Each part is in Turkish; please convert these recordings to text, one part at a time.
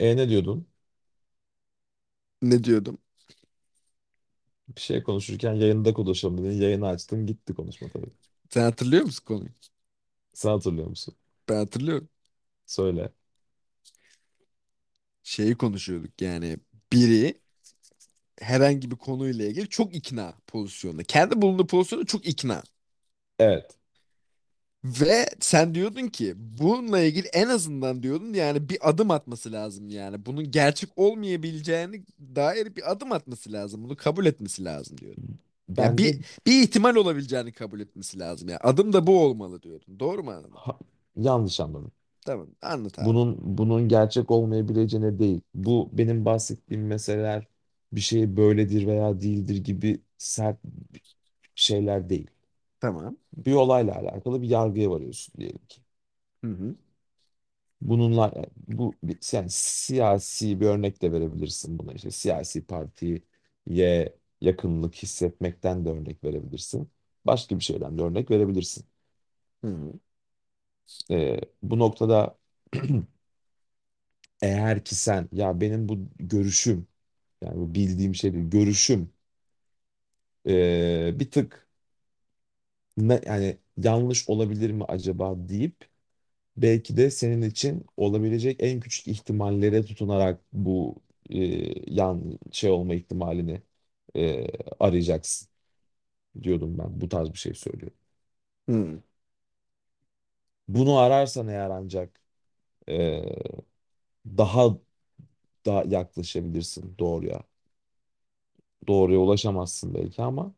E ne diyordun? Ne diyordum? Bir şey konuşurken yayında konuşalım dedin. Yayını açtın gitti konuşma tabii. Sen hatırlıyor musun konuyu? Sen hatırlıyor musun? Ben hatırlıyorum. Söyle. Şeyi konuşuyorduk yani biri herhangi bir konuyla ilgili çok ikna pozisyonda. Kendi bulunduğu pozisyonda çok ikna. Evet. Ve sen diyordun ki bununla ilgili en azından diyordun yani bir adım atması lazım yani. Bunun gerçek olmayabileceğini dair bir adım atması lazım. Bunu kabul etmesi lazım diyordun. Yani Ben bir de bir ihtimal olabileceğini kabul etmesi lazım yani. Adım da bu olmalı diyordun. Doğru mu anladım? ha- yanlış anladım. Tamam anlat abi. Bunun bunun gerçek olmayabileceğine değil. Bu benim bahsettiğim meseleler bir şey böyledir veya değildir gibi sert şeyler değil. Tamam. Bir olayla alakalı bir yargıya varıyorsun diyelim ki. Hı hı. Bununla bu yani siyasi bir örnek de verebilirsin buna işte siyasi partiye yakınlık hissetmekten de örnek verebilirsin. Başka bir şeyden de örnek verebilirsin. Hı hı. Ee, bu noktada eğer ki sen ya benim bu görüşüm yani bu bildiğim şey değil görüşüm ee, bir tık ne, yani yanlış olabilir mi acaba deyip belki de senin için olabilecek en küçük ihtimallere tutunarak bu e, yan şey olma ihtimalini e, arayacaksın diyordum ben. Bu tarz bir şey söylüyorum. Hı. Bunu ararsan eğer ancak e, daha da yaklaşabilirsin doğruya. Doğruya ulaşamazsın belki ama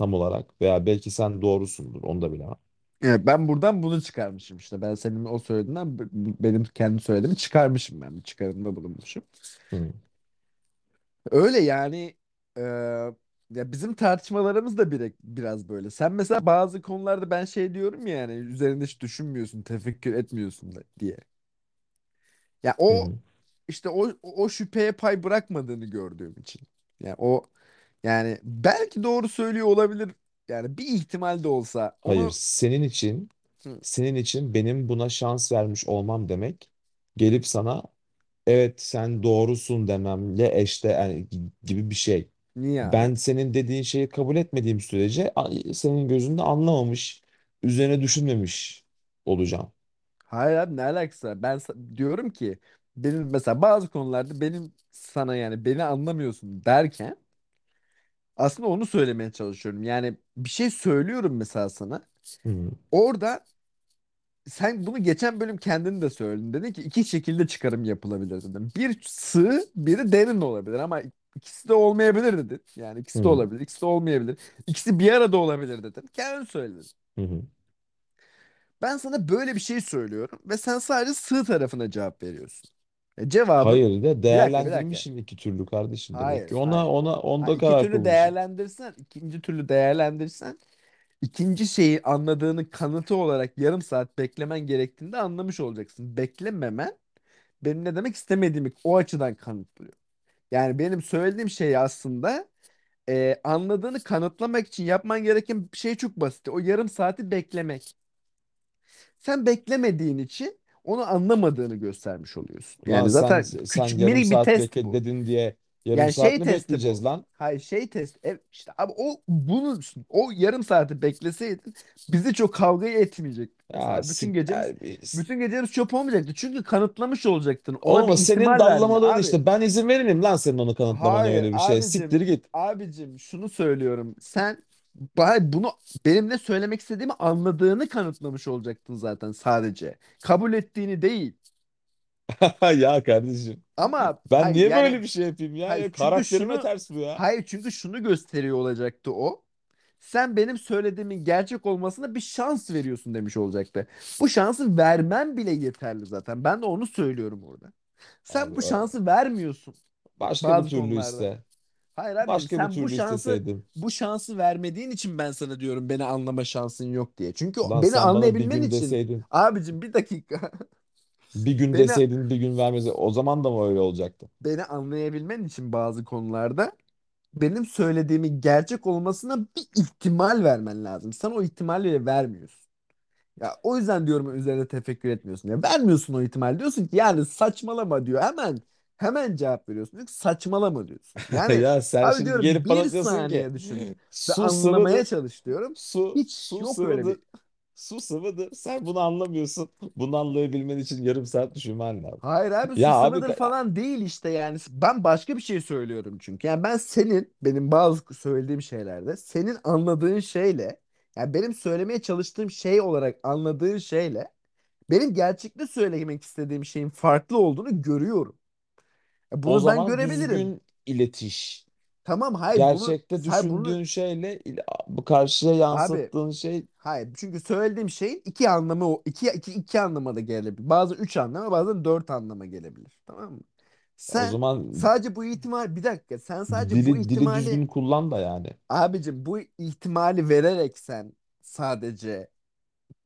tam olarak veya belki sen doğrusundur onu da bilemem. Evet, ben buradan bunu çıkarmışım işte. Ben senin o söylediğinden b- b- benim kendi söylediğimi çıkarmışım ben. Bir çıkarımda bulunmuşum. Hı, Öyle yani e, ya bizim tartışmalarımız da bir, biraz böyle. Sen mesela bazı konularda ben şey diyorum ya yani üzerinde hiç düşünmüyorsun, tefekkür etmiyorsun da diye. Ya hı, o hı. işte o o şüpheye pay bırakmadığını gördüğüm için. Yani o yani belki doğru söylüyor olabilir. Yani bir ihtimal de olsa Hayır, onu senin için Hı, senin için benim buna şans vermiş olmam demek gelip sana evet sen doğrusun dememle eşde yani gibi bir şey. niye abi? Ben senin dediğin şeyi kabul etmediğim sürece a- senin gözünde anlamamış, üzerine düşünmemiş olacağım. Hayır abi ne alakası var? Ben sa- diyorum ki benim mesela bazı konularda benim sana yani beni anlamıyorsun derken aslında onu söylemeye çalışıyorum. Yani bir şey söylüyorum mesela sana. Hı Orada sen bunu geçen bölüm kendin de söyledin. Dedin ki iki şekilde çıkarım yapılabilir dedim. Bir sığ, biri derin olabilir ama ikisi de olmayabilir dedin. Yani ikisi de hı olabilir, ikisi de olmayabilir. İkisi bir arada olabilir dedin. Kendin söyledin. hı. hı. Ben sana böyle bir şey söylüyorum ve sen sadece sığ tarafına cevap veriyorsun. E, cevabın Hayır de bir dakika bir dakika. değerlendirmişim iki türlü kardeşim demek Hayır ki. Ona hayır. ona onda iki karar türlü kılmışım. değerlendirsen, ikinci türlü değerlendirsen, ikinci şeyi anladığının kanıtı olarak yarım saat beklemen gerektiğinde anlamış olacaksın. Beklememen benim ne demek istemediğimi o açıdan kanıtlıyor. Yani benim söylediğim şey aslında e, anladığını kanıtlamak için yapman gereken şey çok basit. O yarım saati beklemek. Sen beklemediğin için onu anlamadığını göstermiş oluyorsun. Yani sen zaten sen küçük yarım minik bir saat test bu. dedin diye yarım Yani saat şey mi testi bekleyeceğiz bu. lan? Hayır şey test. ev işte abi o bunu o yarım saati bekleseydin bizi çok kavgaya etmeyecektik Ya mesela. Bütün gecemiz siktir. biz- bütün gecemiz çöp olmayacaktı. Çünkü kanıtlamış olacaktın. Ona Oğlum bir senin ihtimal verdin dallamalığın abi. işte. Ben izin verir miyim lan senin onu kanıtlamana Hayır öyle bir şey? Siktir abicim. git. Abicim şunu söylüyorum. Sen bunu benim ne söylemek istediğimi anladığını kanıtlamış olacaktın zaten sadece. Kabul ettiğini değil. Ya kardeşim. Ama Ben hayır niye yani böyle bir şey yapayım ya? hayır Ya çünkü karakterime şunu ters bu ya. hayır çünkü şunu gösteriyor olacaktı o. Sen benim söylediğimin gerçek olmasına bir şans veriyorsun demiş olacaktı. Bu şansı vermen bile yeterli zaten. Ben de onu söylüyorum orada. Sen bu o- şansı vermiyorsun başka bir bazı türlü konularda. iste. Hayır abicim Başka bir sen bu türlü şansı isteseydim. bu şansı vermediğin için ben sana diyorum beni anlama şansın yok diye. Çünkü Lan beni sen bana bir anlayabilmen gün için deseydin. abicim bir dakika Bir gün beni deseydin bir gün vermese o zaman da mı öyle olacaktı? beni anlayabilmen için bazı konularda benim söylediğimin gerçek olmasına bir ihtimal vermen lazım. Sen o ihtimali vermiyorsun. Ya o yüzden diyorum üzerine tefekkür etmiyorsun. Ya vermiyorsun o ihtimal. Diyorsun ki yani saçmalama diyor. Hemen hemen cevap veriyorsun. Diyor ki saçmalama diyorsun. Yani Ya sen abi şimdi diyorum gelip bana bir diyorsun ki saniye düşün ve su anlamaya sıvıdır, çalış diyorum. su Hiç su yok öyle sıvıdır, bir. su sıvıdır. Sen bunu anlamıyorsun. Bunu anlayabilmen için yarım saat düşünmen lazım. Hayır abi su Ya abi ka- falan değil işte yani. Ben başka bir şey söylüyorum çünkü. Yani ben senin benim bazı söylediğim şeylerde senin anladığın şeyle yani benim söylemeye çalıştığım şey olarak anladığın şeyle benim gerçekte söylemek istediğim şeyin farklı olduğunu görüyorum. E o Bunu ben zaman görebilirim. düzgün iletiş. Tamam hayır bunu Gerçekte hayır bunu düşündüğün şeyle il- bu karşıya abi yansıttığın şey hayır çünkü söylediğim şeyin iki anlamı o iki, iki, iki anlama da gelebilir. Bazen üç anlama bazen dört anlama gelebilir. Tamam mı? o Sen zaman sadece bu ihtimal bir dakika sen sadece bu dili dili ihtimali düzgün kullan da yani. abicim bu ihtimali vererek sen sadece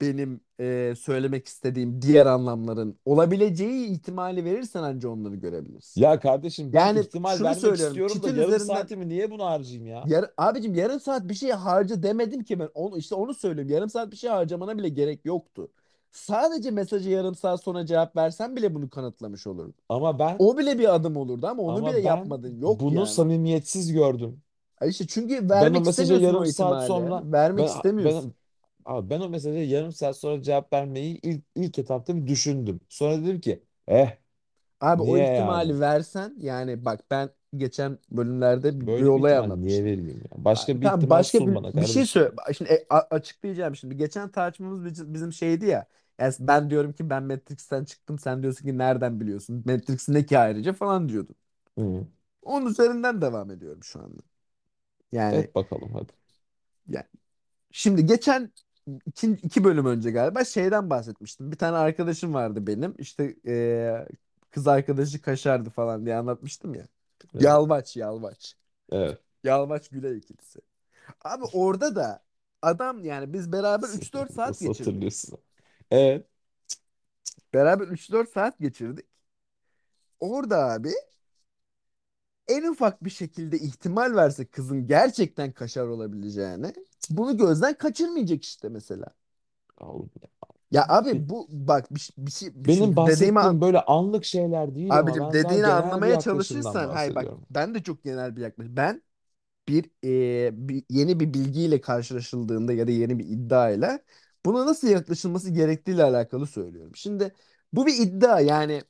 benim e, söylemek istediğim diğer anlamların olabileceği ihtimali verirsen anca onları görebilirsin. Ya kardeşim ben Yani ihtimal şunu vermek söylüyorum istiyorum da çitin yarım üzerinden saatimi niye buna harcayayım ya? Yar, abicim yarım saat bir şey harca demedim ki ben. Onu, işte onu söylüyorum. Yarım saat bir şey harcamana bile gerek yoktu. Sadece mesajı yarım saat sonra cevap versen bile bunu kanıtlamış olurdun. Ama ben O bile bir adım olurdu ama onu bile ama ben yapmadın. Yok bunu yani. samimiyetsiz gördüm. Ay İşte çünkü Ben o vermek mesaja istemiyorsun o yarım saat ihtimali. sonra Vermek ben istemiyorsun. Abi ben o mesaja yarım saat sonra cevap vermeyi ilk ilk etapta bir düşündüm. Sonra dedim ki eh Abi o niye yani? ihtimali versen yani bak ben geçen bölümlerde bir, bir Böyle bir olay ihtimal niye anlatmıştım. vereyim ya? Başka bir Tamam ihtimal başka sun bir, bana bir şey kardeşim. söyle. Şimdi e, a- açıklayacağım şimdi. Geçen tartışmamız bizim bizim şeydi ya. Yani ben diyorum ki ben Matrix'ten çıktım. Sen diyorsun ki nereden biliyorsun? Matrix ne ki ayrıca falan diyordun. Hı. Onun üzerinden devam ediyorum şu anda. Yani, Et bakalım hadi. yani şimdi geçen iki, iki bölüm önce galiba şeyden bahsetmiştim. Bir tane arkadaşım vardı benim. İşte e, kız arkadaşı kaşardı falan diye anlatmıştım ya. Evet. Yalvaç yalvaç. Evet. Yalvaç Güley ikilisi. Abi orada da adam yani biz beraber üç dört saat Nasıl geçirdik. hatırlıyorsun? Evet. Beraber üç dört saat geçirdik. Orada abi en ufak bir şekilde ihtimal verse kızın gerçekten kaşar olabileceğini bunu gözden kaçırmayacak işte mesela. Allah'ım ya. Abi bu bak bir, şey- bir şey bir- Benim dediğimi bahsettiğim an- böyle anlık şeyler değil ama abicim ben daha dediğini genel bir anlamaya yaklaşımdan çalışırsan hayır bak bahsediyorum. ben de çok genel bir yaklaşım. Ben bir, e, bir yeni bir bilgiyle karşılaşıldığında ya da yeni bir iddiayla buna nasıl yaklaşılması gerektiğiyle alakalı söylüyorum. Şimdi bu bir iddia yani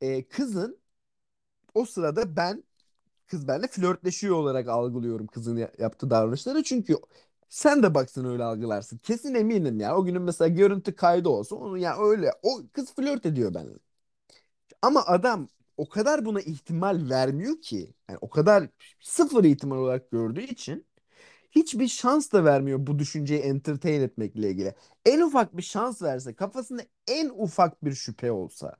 e, kızın o sırada ben kız benimle flörtleşiyor olarak algılıyorum kızın ya- yaptığı davranışları çünkü sen de baksın öyle algılarsın. Kesin eminim ya. O günün mesela görüntü kaydı olsun. Onu ya öyle o kız flört ediyor benimle. Ama adam o kadar buna ihtimal vermiyor ki. Yani o kadar sıfır ihtimal olarak gördüğü için hiçbir şans da vermiyor bu düşünceyi entertain etmekle ilgili. En ufak bir şans verse, kafasında en ufak bir şüphe olsa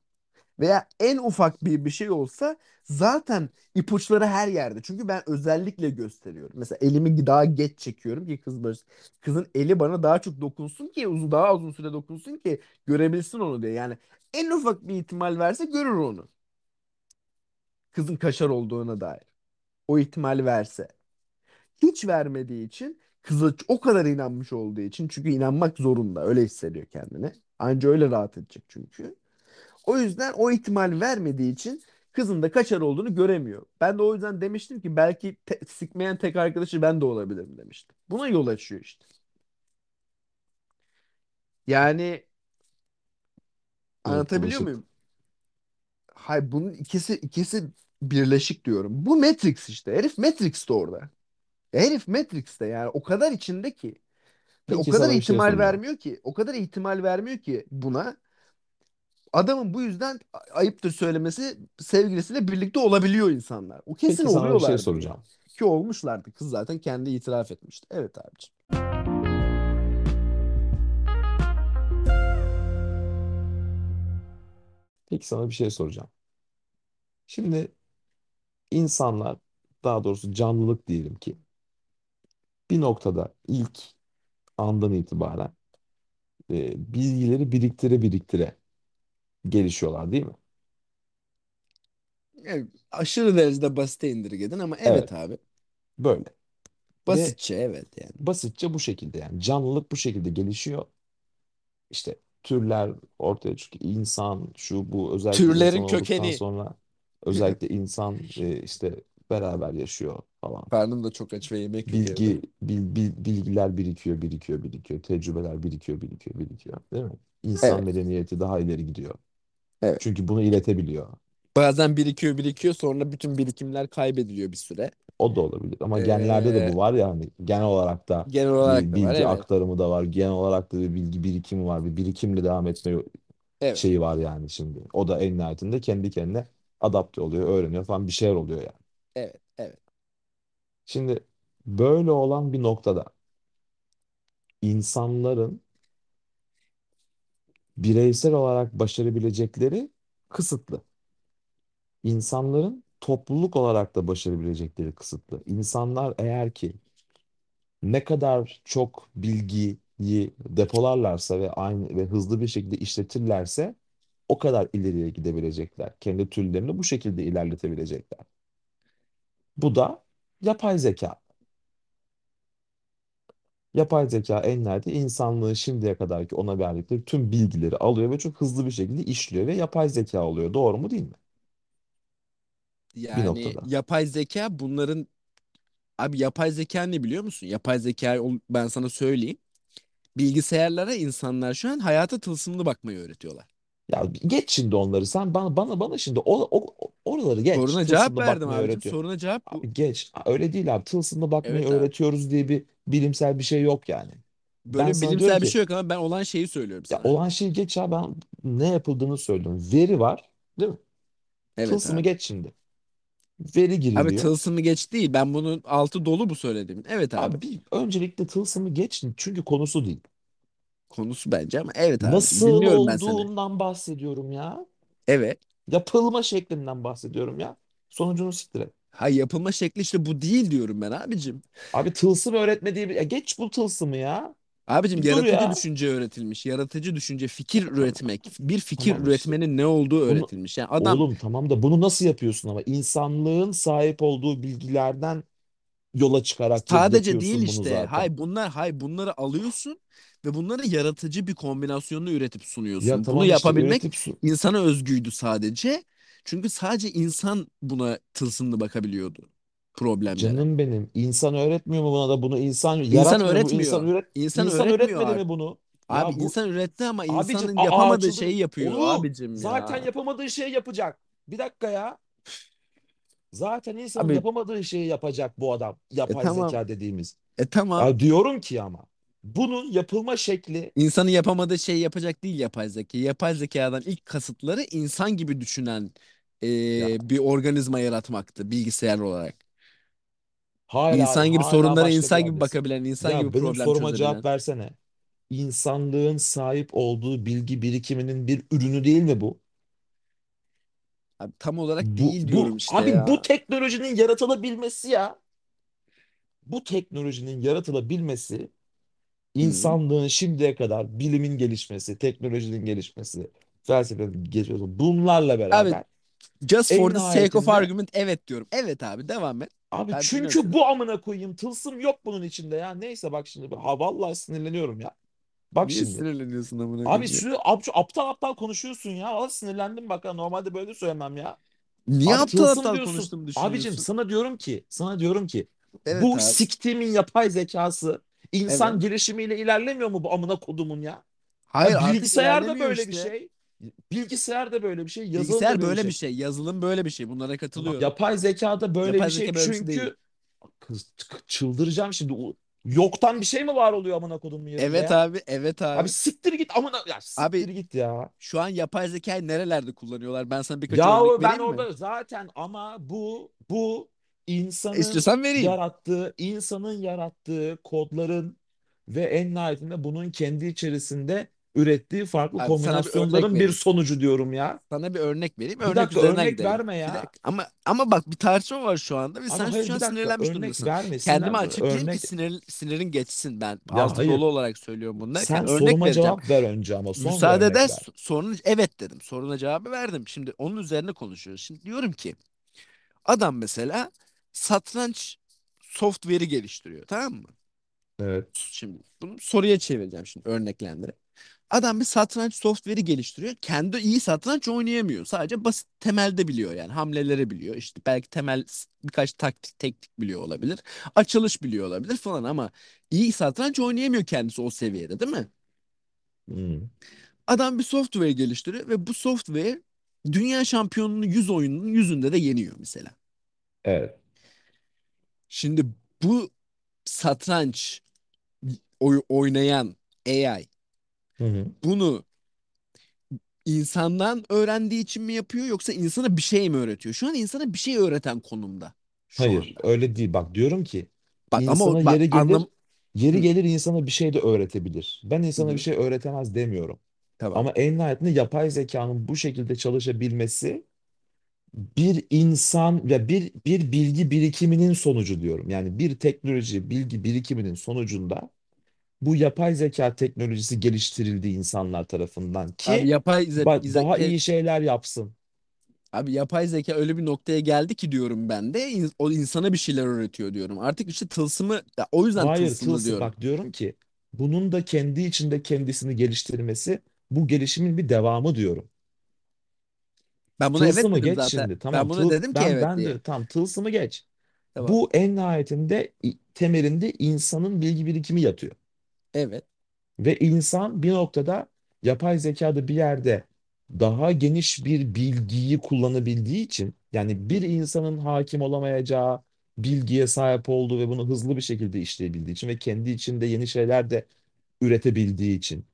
veya en ufak bir bir şey olsa zaten ipuçları her yerde. Çünkü ben özellikle gösteriyorum. Mesela elimi daha geç çekiyorum ki kız böyle- kızın eli bana daha çok dokunsun ki uzun daha uzun süre dokunsun ki görebilsin onu diye. Yani en ufak bir ihtimal verse görür onu. Kızın kaşar olduğuna dair. O ihtimali verse. Hiç vermediği için kıza o kadar inanmış olduğu için çünkü inanmak zorunda öyle hissediyor kendini. Anca öyle rahat edecek çünkü. O yüzden o ihtimal vermediği için kızın da kaçar olduğunu göremiyor. Ben de o yüzden demiştim ki belki te- sikmeyen tek arkadaşı ben de olabilirim demiştim. Buna yol açıyor işte. Yani anlatabiliyor muyum? Hayır bunun ikisi ikisi birleşik diyorum. Bu Matrix işte. Herif Matrix'te orada. Herif Matrix'te yani o kadar içinde ki. Ve o Peki kadar sana bir şey ihtimal soracağım. vermiyor ki. O kadar ihtimal vermiyor ki buna. Adamın bu yüzden ayıptır söylemesi sevgilisiyle birlikte olabiliyor insanlar. O kesin Peki sana bir şey soracağım. Ki olmuşlardı. Kız zaten kendi itiraf etmişti. Evet abiciğim. Peki sana bir şey soracağım. Şimdi insanlar daha doğrusu canlılık diyelim ki bir noktada ilk andan itibaren e, bilgileri biriktire biriktire gelişiyorlar değil mi? Yani aşırı derecede basite indirgedin ama evet Evet abi. böyle. Ve Basitçe evet yani. basitçe bu şekilde yani canlılık bu şekilde gelişiyor. işte türler ortaya çıkıyor. İnsan şu bu özellikle insan Türlerin olduktan kökeni. sonra özellikle insan e, işte beraber yaşıyor falan. Karnım da çok aç ve yemek yok evde. Bilgi bil- bil- bilgiler birikiyor, birikiyor, birikiyor. Tecrübeler birikiyor, birikiyor, birikiyor. Değil mi? İnsan Evet, medeniyeti daha ileri gidiyor. Evet. Çünkü bunu iletebiliyor. Bazen birikiyor birikiyor sonra bütün birikimler kaybediliyor bir süre. O da olabilir. Ama genlerde de Ee, bu var ya hani genel olarak da genel olarak bir da var bilgi evet. aktarımı da var. Genel olarak da bir bilgi birikimi var. Bir birikimle devam etme Evet. şeyi var yani şimdi. O da en nihayetinde kendi kendine adapte oluyor, öğreniyor falan bir şeyler oluyor yani. Evet. Evet. Şimdi böyle olan bir noktada insanların bireysel olarak başarabilecekleri kısıtlı. İnsanların topluluk olarak da başarabilecekleri kısıtlı. İnsanlar eğer ki ne kadar çok bilgiyi depolarlarsa ve aynı ve hızlı bir şekilde işletirlerse o kadar ileriye gidebilecekler. Kendi türlerini bu şekilde ilerletebilecekler. Bu da yapay zeka. Yapay zeka en nihayetinde insanlığın şimdiye kadarki ona verdikleri tüm bilgileri alıyor ve çok hızlı bir şekilde işliyor ve yapay zeka oluyor. Doğru mu değil mi? Bir Yani noktada. yapay zeka bunların abi yapay zeka ne biliyor musun? Yapay zeka ben sana söyleyeyim. Bilgisayarlara insanlar şu an hayata tılsımlı bakmayı öğretiyorlar. Ya geç şimdi onları sen bana bana bana şimdi o, o oraları geç. Soruna cevap Tılsımla verdim bakmayı abicim. öğretiyor. Soruna cevap bu. Abi geç. Öyle değil abi. Tılsımla bakmayı Evet abi. öğretiyoruz diye bir bilimsel bir şey yok yani. Ben Böyle sana diyorum bilimsel bir ki şey yok ama ben olan şeyi söylüyorum ya sana. olan şeyi geç ya ben ne yapıldığını söylüyorum. Veri var, değil mi? Evet Tılsımı abi. geç şimdi. Veri Abi giriliyor. tılsımı geç değil. Ben bunun altı dolu bu söylediğimin. Evet abi. Abi bir öncelikle tılsımı geç çünkü konusu değil. Konusu bence ama evet abicim. Nasıl Dinliyorum ben seni. olduğundan bahsediyorum ya. Evet. Yapılma şeklinden bahsediyorum ya. Sonucunu siktir et. Ha yapılma şekli işte bu değil diyorum ben abicim. Abi tılsım öğretme diye bir... Ya geç bu tılsımı ya. Abicim dur yaratıcı ya. düşünce öğretilmiş. Yaratıcı düşünce, fikir üretmek. Bir fikir Tamam işte. üretmenin ne olduğu Bunu öğretilmiş. Yani adam oğlum tamam da bunu nasıl yapıyorsun ama insanlığın sahip olduğu bilgilerden yola çıkarak yap- sadece değil yapıyorsun bunu işte. zaten. Hay bunlar hay bunları alıyorsun ve bunları yaratıcı bir kombinasyonla üretip Ya sunuyorsun. Bunu tamam işte yapabilmek üretip su. insana özgüydü sadece. Çünkü sadece insan buna tılsımlı bakabiliyordu problemlere. Canım benim. İnsan öğretmiyor mu buna da bunu insan İnsan yaratmıyor mu? İnsan öğretmiyor. üret İnsan insan öğretmiyor öğretmedi abi. mi bunu? Abi Ya bu insan üretti ama abicim insanın aa yapamadığı çıldır şeyi yapıyor oğlum abicim zaten ya. yapamadığı şeyi yapacak. Bir dakika ya. Zaten insanın Abi yapamadığı şeyi yapacak bu adam. e Yapay tamam. zeka dediğimiz. E tamam. Ya diyorum ki ama bunun yapılma şekli İnsanın yapamadığı şeyi yapacak değil yapay zeka. Yapay zekadan ilk kasıtları insan gibi düşünen ya e, bir organizma yaratmaktı bilgisayar olarak. hala İnsan gibi hala sorunlara insan gibi bakabilen, insan gibi Ya benim problem soruma cevap versene. İnsanlığın sahip olduğu bilgi birikiminin bir ürünü değil mi bu? Abi, tam olarak Bu değil diyorum bu işte abi bu ya. teknolojinin yaratılabilmesi ya. Bu teknolojinin yaratılabilmesi. İnsanlığın şimdiye kadar bilimin gelişmesi, teknolojinin gelişmesi, felsefenin gelişmesi bunlarla Abi beraber just for the sake of argument evet diyorum. Evet abi devam et. abi Ben çünkü bu amına koyayım tılsım yok bunun içinde ya. Neyse bak şimdi ha vallahi sinirleniyorum ya. Bak Niye şimdi. sinirleniyorsun amına Abi şu aptal aptal konuşuyorsun ya. Valla sinirlendim bak ha. Normalde böyle söylemem ya. Niye Abi aptal aptal diyorsun. Abicim düşünüyorsun? sana diyorum ki, sana diyorum ki Evet bu abi. siktiğimin yapay zekası insan Evet. gelişimiyle ilerlemiyor mu bu amına kodumun ya? Hayır Ya artık bilgisayar da ilerlemiyor böyle bir işte. şey. Bilgisayar da böyle bir şey, yazılım da Bilgisayar böyle bir böyle bir şey. şey. Yazılım böyle bir şey. Bunlara Tamam, katılıyorum. yapay zeka da böyle Yapay bir şey zeka böyle bir şey değil. çünkü kız çıldıracağım şimdi. O- Yoktan bir şey mi var oluyor amına kodumun yerinde Evet ya? abi, evet Abi abi. siktir git amına ya Abi siktir git ya. şu an yapay zekayı nerelerde kullanıyorlar? Ben sana birkaç Yahu örnek ben vereyim mi? orada zaten ama bu bu insanın İstiyorsan vereyim. yarattığı, insanın yarattığı kodların ve en nihayetinde bunun kendi içerisinde ürettiği farklı Abi sana bir örnek kombinasyonların bir vereyim. sonucu diyorum ya. Sana bir örnek vereyim. Bir Örnek dakika üzerinden örnek gidelim. verme Bir ya. dakika. Ama ama bak bir tartışma var şu anda ve sen hayır şu an bir dakika sinirlenmiş örnek durumdasın. verme. Kendimi Sinir açıklayayım ki örnek sinir, sinirin geçsin. Ben ya hayır. dolu olarak söylüyorum bunu derken Sen örnek soruma vereceğim. cevap ver önce ama sonra Müsaade örnek eder ver. sorunu evet dedim. Soruna cevabı verdim. Şimdi onun üzerine konuşuyoruz. Şimdi diyorum ki adam mesela satranç software'i geliştiriyor tamam mı? Evet. Şimdi bunu soruya çevireceğim şimdi örneklendirip. Adam bir satranç software'i geliştiriyor. Kendi iyi satranç oynayamıyor. Sadece basit temelde biliyor yani. Hamleleri biliyor. İşte belki temel birkaç taktik teknik biliyor olabilir. Açılış biliyor olabilir falan ama iyi satranç oynayamıyor kendisi o seviyede değil mi? Hmm. Adam bir software geliştiriyor ve bu software dünya şampiyonunu 100 oyunun yüzünde de yeniyor mesela. Evet. Şimdi bu satranç oy- oynayan AI Hı hı. bunu insandan öğrendiği için mi yapıyor yoksa insana bir şey mi öğretiyor? Şu an insana bir şey öğreten konumda şu Hayır, anda. öyle değil. Bak diyorum ki Bak ama o- insana bak yeri anlam gelir, yeri Hı, gelir insana bir şey de öğretebilir. Ben hı, insana bir hı. şey öğretemez demiyorum. Tamam. Ama en nihayetinde yapay zekanın bu şekilde çalışabilmesi bir insan ve bir bir bilgi birikiminin sonucu diyorum. Yani bir teknoloji, bilgi birikiminin sonucunda bu yapay zeka teknolojisi geliştirildi insanlar tarafından Abi ki yapay ze- ba- daha zeka iyi şeyler yapsın. abi yapay zeka öyle bir noktaya geldi ki diyorum ben de in- o insana bir şeyler öğretiyor diyorum. Artık işte tılsımı ya o yüzden Hayır, tılsımlı tılsım diyorum. bak diyorum ki bunun da kendi içinde kendisini geliştirmesi bu gelişimin bir devamı diyorum. Ben buna evet Tılsımı dedim geç zaten. şimdi. Ben Tamam, buna tıl dedim ki ben evet ben diye. de tam tılsımı geç. Tamam. Bu en nihayetinde i- temelinde insanın bilgi birikimi yatıyor. Evet. Ve insan bir noktada yapay zekada bir yerde daha geniş bir bilgiyi kullanabildiği için yani bir insanın hakim olamayacağı bilgiye sahip olduğu ve bunu hızlı bir şekilde işleyebildiği için ve kendi içinde yeni şeyler de üretebildiği için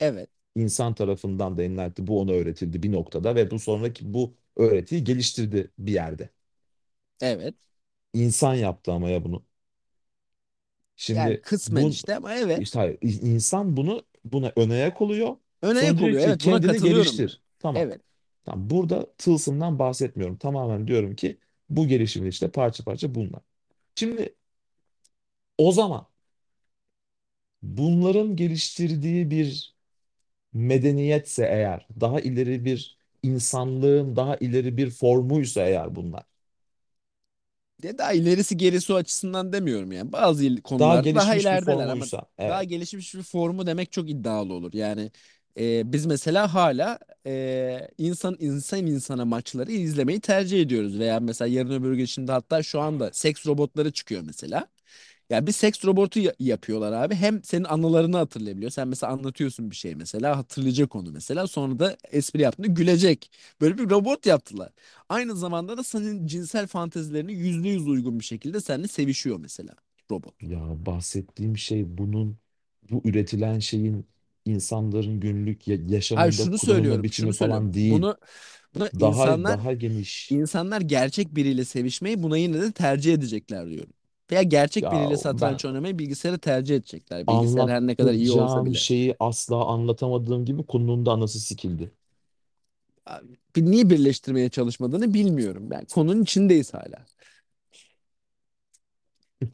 Evet. İnsan tarafından da enlightened bu ona öğretildi bir noktada ve bu sonraki bu öğretiyi geliştirdi bir yerde. Evet. İnsan yaptı ama ya bunu. Yani Şimdi kısmen bu işte ama evet. işte hayır, insan bunu buna ön ayak oluyor. Ön Sonra ayak diyor oluyor. ki Evet kendini geliştir. Tamam. Evet. Tamam. Burada tılsımdan bahsetmiyorum. Tamamen diyorum ki bu gelişimin işte parça parça bunlar. Şimdi o zaman bunların geliştirdiği bir medeniyetse eğer, daha ileri bir insanlığın daha ileri bir formuysa eğer bunlar. Ya daha ilerisi gerisi açısından demiyorum yani. Bazı il- Daha konularda daha gelişmiş bir ilerideler ama formuysa. daha Evet. gelişmiş bir formu demek çok iddialı olur. Yani e, biz mesela hala e, insan insan insana maçları izlemeyi tercih ediyoruz. Veya mesela yarın öbür gün şimdi hatta şu anda seks robotları çıkıyor mesela. Ya bir seks robotu ya- yapıyorlar abi. Hem senin anılarını hatırlayabiliyor. Sen mesela anlatıyorsun bir şey mesela hatırlayacak onu mesela. Sonra da espri yaptığında gülecek. Böyle bir robot yaptılar. Aynı zamanda da senin cinsel fantezilerini yüzde yüz uygun bir şekilde seninle sevişiyor mesela robot. Ya bahsettiğim şey bunun bu üretilen şeyin insanların günlük ya- Hayır yaşamında şunu kullanılma söylüyorum, biçimi şunu söylüyorum. falan değil. Bunu bunu Daha insanlar daha geniş. insanlar gerçek biriyle sevişmeyi buna yine de tercih edecekler diyorum. Veya gerçek Ya biriyle ben satranç oynamayı bilgisayara tercih edecekler. Bilgisayar her ne kadar iyi olsa anlatacağım bile. şeyi asla anlatamadığım gibi konunun da anası sikildi. Abi, niye birleştirmeye çalışmadığını bilmiyorum. Ben konunun içindeyiz hala.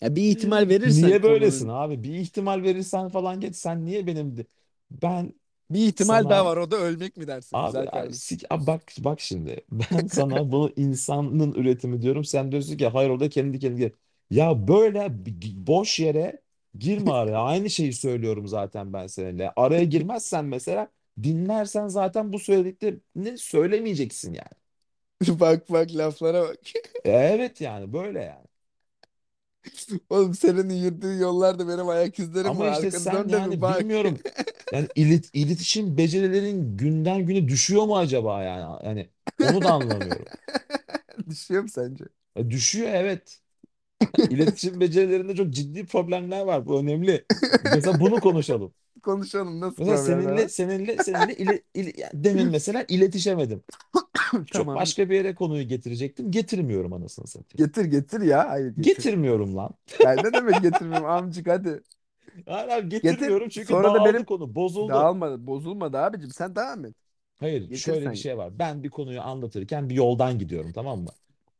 Ya bir ihtimal verirsen Niye böylesin konunun abi? Bir ihtimal verirsen falan geç. Sen niye benim de... Ben bir ihtimal daha sana var o da ölmek mi dersin abi, güzel abi, kardeşim? sik- abi bak bak şimdi. Ben sana bunu insanın üretimi diyorum. Sen diyorsun ki hayır o da kendi kendine. Ya böyle b- boş yere girme araya. Aynı şeyi söylüyorum zaten ben seninle. Araya girmezsen mesela dinlersen zaten bu söylediklerini söylemeyeceksin yani. Bak bak laflara bak. E, Evet yani böyle yani. Oğlum senin yürüdüğün yollarda benim ayak izlerim Ama var. işte Arkanı sen dön de bir yani bak. bilmiyorum. Yani ilet, iletişim becerilerin günden güne düşüyor mu acaba yani? Yani onu da anlamıyorum. Düşüyor mu sence? E, düşüyor evet. İletişim becerilerinde çok ciddi problemler var. Bu önemli. Mesela bunu konuşalım. Konuşalım nasıl Mesela problemler seninle var? seninle seninle ile, ile- yani demin mesela iletişemedim. Çok Tamam. başka bir yere konuyu getirecektim. Getirmiyorum anasını satayım. Getir getir ya. Hayır getir. Getirmiyorum lan. Ya ne demek getirmiyorum amcık hadi. Hayır abi Getir. getirmiyorum çünkü Sonra da dağıldı benim konu, bozuldu. dağılmadı, bozulmadı abicim. Sen devam et. Hayır, Getir şöyle bir sen. şey var. Ben bir konuyu anlatırken bir yoldan gidiyorum, tamam mı?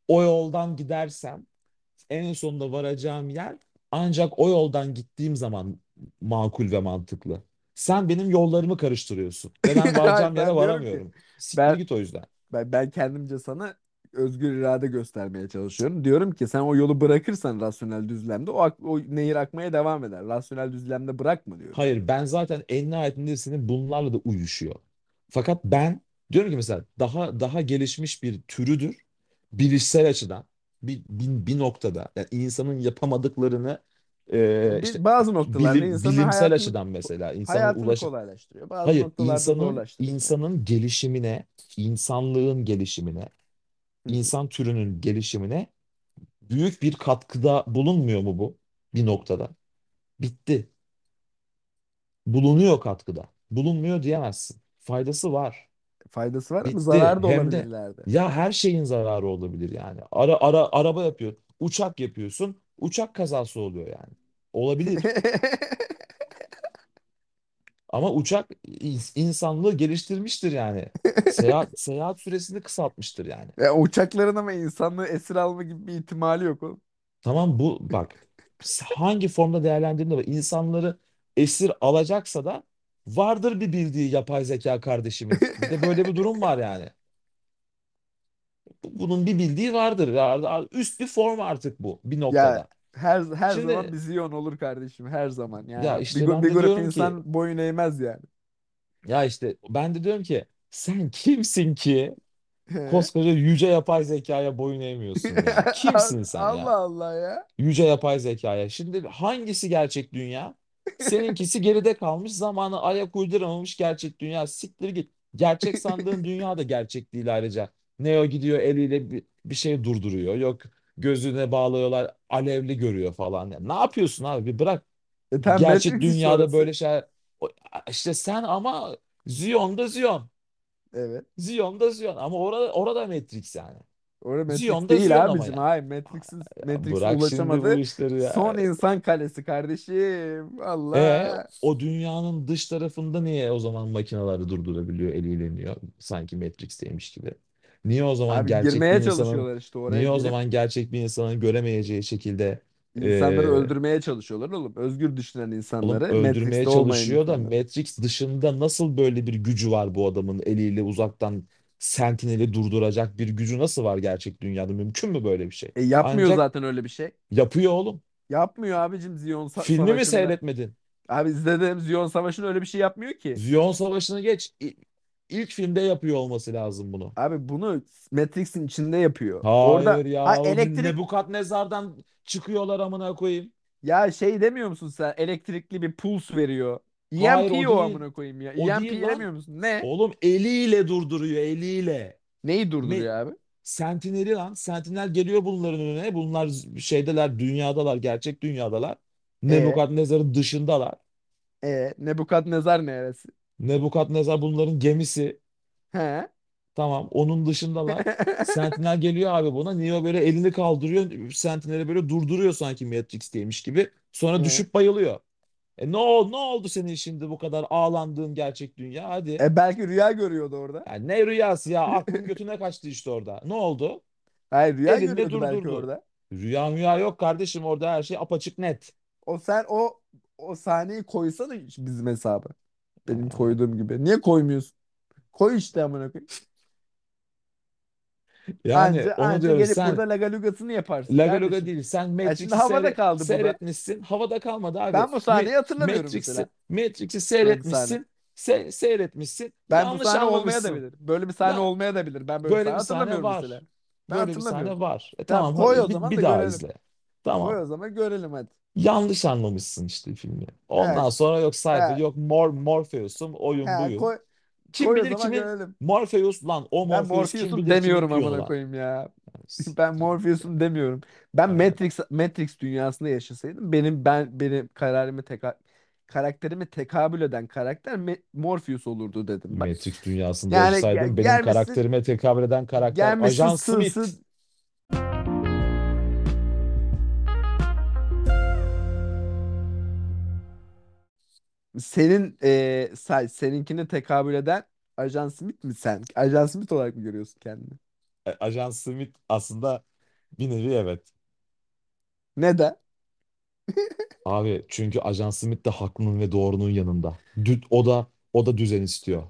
O yoldan gidersem en sonunda varacağım yer ancak o yoldan gittiğim zaman makul ve mantıklı. Sen benim yollarımı karıştırıyorsun ve ben Hayır varacağım yere ben diyorum ki varamıyorum. Siktir ben git o yüzden. Ben, ben kendimce sana özgür irade göstermeye çalışıyorum. Diyorum ki sen o yolu bırakırsan rasyonel düzlemde o, ak- o nehir akmaya devam eder. Rasyonel düzlemde bırakma diyorum. Hayır ben zaten en nihayetinde senin bunlarla da uyuşuyor. Fakat ben diyorum ki mesela daha daha gelişmiş bir türüdür. Bilişsel açıdan bir, bir, bir noktada yani insanın yapamadıklarını e, işte bazı noktalarda bilim, insanın bilimsel hayatını açıdan mesela insanın hayatını ulaş kolaylaştırıyor. Bazı hayır noktalarda insanın zorlaştırıyor insanın gelişimine, insanlığın gelişimine, Hı hı. insan türünün gelişimine büyük bir katkıda bulunmuyor mu bu bir noktada? Bitti. Bulunuyor katkıda. Bulunmuyor diyemezsin. Faydası var. Faydası var ama Bitti. zararı da Hem olabilir de ileride. ya her şeyin zararı olabilir yani. Ara, ara, araba yapıyor. Uçak yapıyorsun. Uçak kazası oluyor yani. Olabilir. Ama uçak ins- insanlığı geliştirmiştir yani. Seyahat, seyahat süresini kısaltmıştır yani. E, uçakların ama insanlığı esir alma gibi bir ihtimali yok oğlum. Tamam bu bak hangi formda değerlendirdiğinde var. İnsanları esir alacaksa da vardır bir bildiği yapay zeka kardeşimin. Bir de böyle bir durum var yani. Bunun bir bildiği vardır. Ya- Üst bir form artık bu bir Ya noktada. Her her zaman Şimdi bir Ziyon olur kardeşim her zaman. ya Yani bir, işte gru- ben bir de grup diyorum ki insan boyun eğmez yani. ya işte ben de diyorum ki sen kimsin ki koskoca yüce yapay zekaya boyun eğmiyorsun ya? Kimsin sen Allah ya? Allah ya. Yüce yapay zekaya. Şimdi hangisi gerçek dünya? Seninkisi geride kalmış, zamanı ayak uyduramamış gerçek dünya. Siktir git. Gerçek sandığın dünya da gerçek değil ayrıca. Neo gidiyor eliyle bir, bir şey durduruyor. Yok gözüne bağlıyorlar, alevli görüyor falan. Ya ne yapıyorsun abi? Bir bırak. E Matrix iş dünyada orası. böyle şeyler. İşte sen ama Ziyon'da Ziyon. Evet. Ziyon'da Ziyon. Ama orada, orada Matrix yani. Orada Matrix Ziyon'da değil Ziyon ama abicim. yani. Hayır Matrix'in bu ulaşamadığı işleri son ya. insan kalesi kardeşim. E Allah. o dünyanın dış tarafında niye o zaman makineleri durdurabiliyor, eliyle iniyor sanki Matrix'teymiş gibi? Niye o zaman Abi gerçek bir girmeye insanın çalışıyorlar işte oraya niye o girip zaman gerçek bir insanın göremeyeceği şekilde insanları e, öldürmeye çalışıyorlar oğlum. Özgür düşünen oğlum insanları, öldürmeye Matrix'te olmayan çalışıyor da insanları. Matrix dışında nasıl böyle bir gücü var bu adamın eliyle uzaktan Sentinel'i durduracak bir gücü nasıl var gerçek dünyada? Mümkün mü böyle bir şey? E yapmıyor Ancak zaten öyle bir şey. yapıyor oğlum. Yapmıyor abicim Ziyon Sa- Filmi mi Savaşı'nda. seyretmedin? Abi izledim Ziyon Savaşı'nda öyle bir şey yapmıyor ki. Ziyon Savaşı'nı geç. İlk filmde yapıyor olması lazım bunu. Abi bunu Matrix'in içinde yapıyor. Hayır Orada ha ya. O elektrik Nebukadnezar'dan çıkıyorlar amına koyayım. ya şey demiyor musun sen? Elektrikli bir puls veriyor. Hayır o EMP o değil. amına koyayım ya. O EMP değil lan. demiyor musun? Ne? Oğlum eliyle durduruyor eliyle. Neyi durduruyor abi? Sentinel'i lan. Sentinel geliyor bunların önüne. Bunlar şeydeler dünyadalar. Gerçek dünyadalar. E Nebukadnezar'ın dışındalar. e Nebukadnezar neresi? Nebukadnezar bunların gemisi. He? Tamam onun dışındalar. Sentinel geliyor abi buna. Neo böyle elini kaldırıyor. Sentinel'i böyle durduruyor sanki Matrix'teymiş gibi. Sonra E, düşüp bayılıyor. E ne, ol, ne oldu senin şimdi bu kadar ağlandığın gerçek dünya? Hadi. e belki rüya görüyordu orada. Ya ne rüyası ya? Aklın götüne kaçtı işte orada. Ne oldu? Hayır rüya Elinde görüyordu belki durdurdu. orada. Rüya müya yok kardeşim orada her şey apaçık net. O sen o o sahneyi koysana bizim hesaba. Benim koyduğum gibi. Niye koymuyorsun? Koy işte amına koyayım. Yani Anca onu anca diyorum gelip sen burada lagalugasını yaparsın Lagaluga kardeşim. değil sen Ya şimdi Matrix'i havada seyre- kaldı bu da. seyretmişsin. Havada kalmadı abi. Ben bu Me- sahneyi hatırlamıyorum Matrix'i mesela. Matrix'i Böyle bir sahne. seyretmişsin. Se- seyretmişsin. Ben bu Yanlış sahne olmaya da anlamışsın. bilir. Böyle bir sahne Ya olmaya da bilir. Ben böyle bir böyle sahne bir sahne hatırlamıyorum mesela. var. Ben Böyle bir sahne hatırlamıyorum. var. E Tamam tamam koy o hadi bir, zaman bir da daha görelim. izle. Koy Tamam. o zaman görelim hadi. Yanlış anlamışsın işte filmi. He, Ondan sonra yok Cypher, he, yok Mor Morpheus'um, oyun he, buyun. koy, Kim koy o bilir zaman kimin görelim. Morpheus lan o Ben Morpheus kim Morpheus'um bilir kimin demiyorum piyonu amına lan. koyayım ya. Ben. Morpheus'um demiyorum. Ben Aynen. Matrix Matrix dünyasında yaşasaydım benim ben benim kararımı teka karakterimi tekabül eden karakter Me- Morpheus olurdu dedim ben. Matrix dünyasında Yani ge- yaşasaydım benim gelmişsin karakterime tekabül eden karakter gelmişsin Ajan sığsı Smith. Senin e, say, seninkine tekabül eden Ajan Smith mi sen? Ajan Smith olarak mı görüyorsun kendini? E, Ajan Smith aslında bir nevi evet. Neden? Abi çünkü Ajan Smith de haklının ve doğrunun yanında. Dü- o da o da düzen istiyor.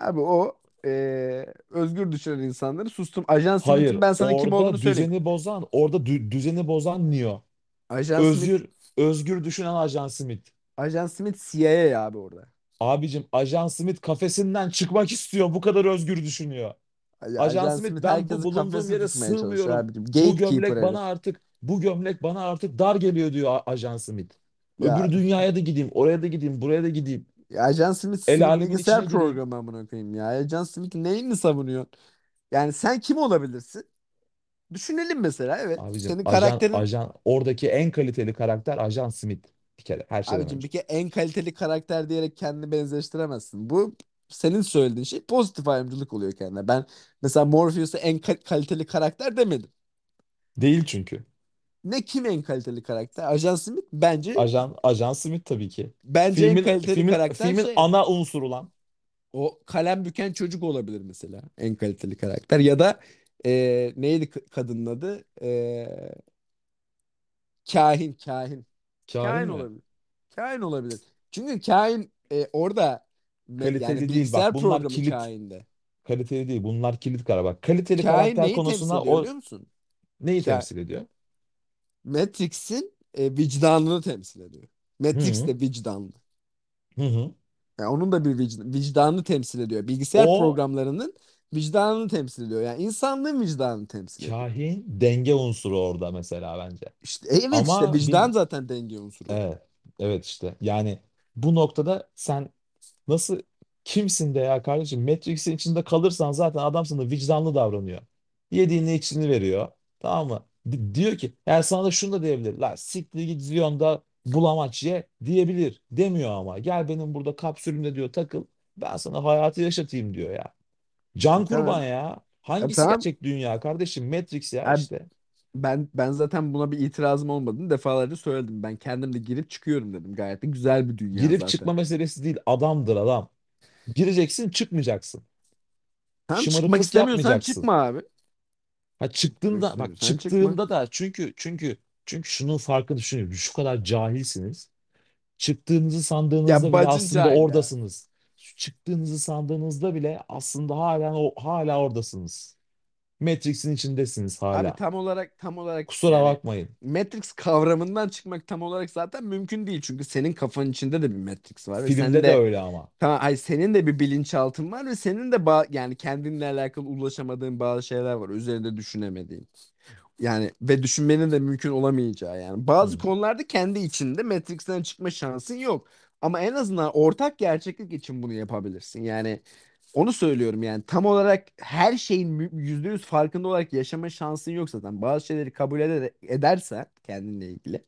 Abi o eee, özgür düşünen insanları sustum. Ajan Hayır, Smith'in ben sana kim olduğunu orada söyleyeyim. düzeni bozan, orada dü- düzeni bozan Neo. Ajan Smith, Özgür özgür düşünen Ajan Smith. Ajan Smith CIA abi orada. Abicim Ajan Smith kafesinden çıkmak istiyor. Bu kadar özgür düşünüyor. Ajan Ajan Smith Smith ben bu bulunduğum yere sığmıyorum. abicim. Bu gömlek herif. bana artık bu gömlek bana artık dar geliyor diyor Ajan Smith. Ya, Öbür dünyaya da gideyim, oraya da gideyim, buraya da gideyim. ya Ajan Smith El bilgisayar programı amına koyayım ya. Ajan Smith'in neyini savunuyorsun? Yani sen kim olabilirsin? Düşünelim mesela evet. Abicim Senin ajan karakterin ajan oradaki en kaliteli karakter Ajan Smith bir kere her şeyden abicim önce. bir kere en kaliteli karakter diyerek kendini benzeştiremezsin. Bu senin söylediğin şey pozitif ayrımcılık oluyor kendine. Ben mesela Morpheus'a en ka- kaliteli karakter demedim. Değil çünkü. Ne kim en kaliteli karakter? Ajan Smith bence Ajan Ajan Smith tabii ki. bence en Filmin kaliteli filmin karakter filmin şey. ana unsuru lan. O kalem büken çocuk olabilir mesela. En kaliteli karakter. Ya da e, neydi k- kadının adı? E, kahin, kahin. Kahin mi? olabilir. Kahin olabilir. Çünkü kahin e, orada me- yani Kaliteli değil bak bilgisayar bunlar programı kilit. kahinde. Kaliteli değil bunlar kilit kara bak. Kaliteli Kahin karakter neyi temsil konusuna ediyor o biliyor musun? neyi Ka temsil ediyor? Matrix'in e, vicdanını temsil ediyor. Hı Matrix hı. de vicdanlı. Hı hı. Yani onun da bir vicd- vicdanını temsil ediyor. Bilgisayar O programlarının vicdanını temsil ediyor. Yani insanlığın vicdanını temsil ediyor. kahin denge unsuru orada mesela bence. İşte evet işte Ama vicdan biz zaten denge unsuru evet evet işte yani bu noktada sen nasıl kimsin de ya kardeşim Matrix'in içinde kalırsan zaten adam sana vicdanlı davranıyor. Yediğini içini veriyor. Tamam mı? Di- diyor ki yani sana da şunu da diyebilir. La siktir git Ziyon'da bulamaç ye diyebilir. Demiyor ama. Gel benim burada kapsülümde diyor takıl. Ben sana hayatı yaşatayım diyor ya. Can kurban tamam. ya. E, Hangisi tamam. gerçek dünya kardeşim? Matrix ya E, işte. ben ben zaten buna bir itirazım olmadığını defalarca söyledim. Ben kendim de girip çıkıyorum dedim. Gayet de güzel bir dünya Girip zaten. çıkma meselesi değil. Adamdır adam. Gireceksin çıkmayacaksın. Tamam çıkmak Şımarıklık istemiyorsan yapmayacaksın. çıkma abi. Ha Çıkmak çıktığında bak istemiyorsan çıkma. çıktığında da çünkü çünkü çünkü şunun farkını düşünüyorum. Şu kadar cahilsiniz. Çıktığınızı sandığınızda Ya bile bacın aslında cahil ya. oradasınız. Çıktığınızı sandığınızda bile aslında hala o hala oradasınız. Matrix'in içindesiniz Abi hala. tam olarak tam olarak Kusura yani bakmayın. Matrix kavramından çıkmak tam olarak zaten mümkün değil. Çünkü senin kafanın içinde de bir Matrix var ve sen Filmde de de öyle ama. tamam ay senin de bir bilinçaltın var ve senin de ba- yani kendinle alakalı ulaşamadığın bazı şeyler var. Üzerinde düşünemediğin. Yani ve düşünmenin de mümkün olamayacağı yani. Bazı Hmm. konularda kendi içinde Matrix'ten çıkma şansın yok. Ama en azından ortak gerçeklik için bunu yapabilirsin. Yani onu söylüyorum yani tam olarak her şeyin yüzde yüz farkında olarak yaşama şansın yok zaten. Bazı şeyleri kabul eder, edersen kendinle ilgili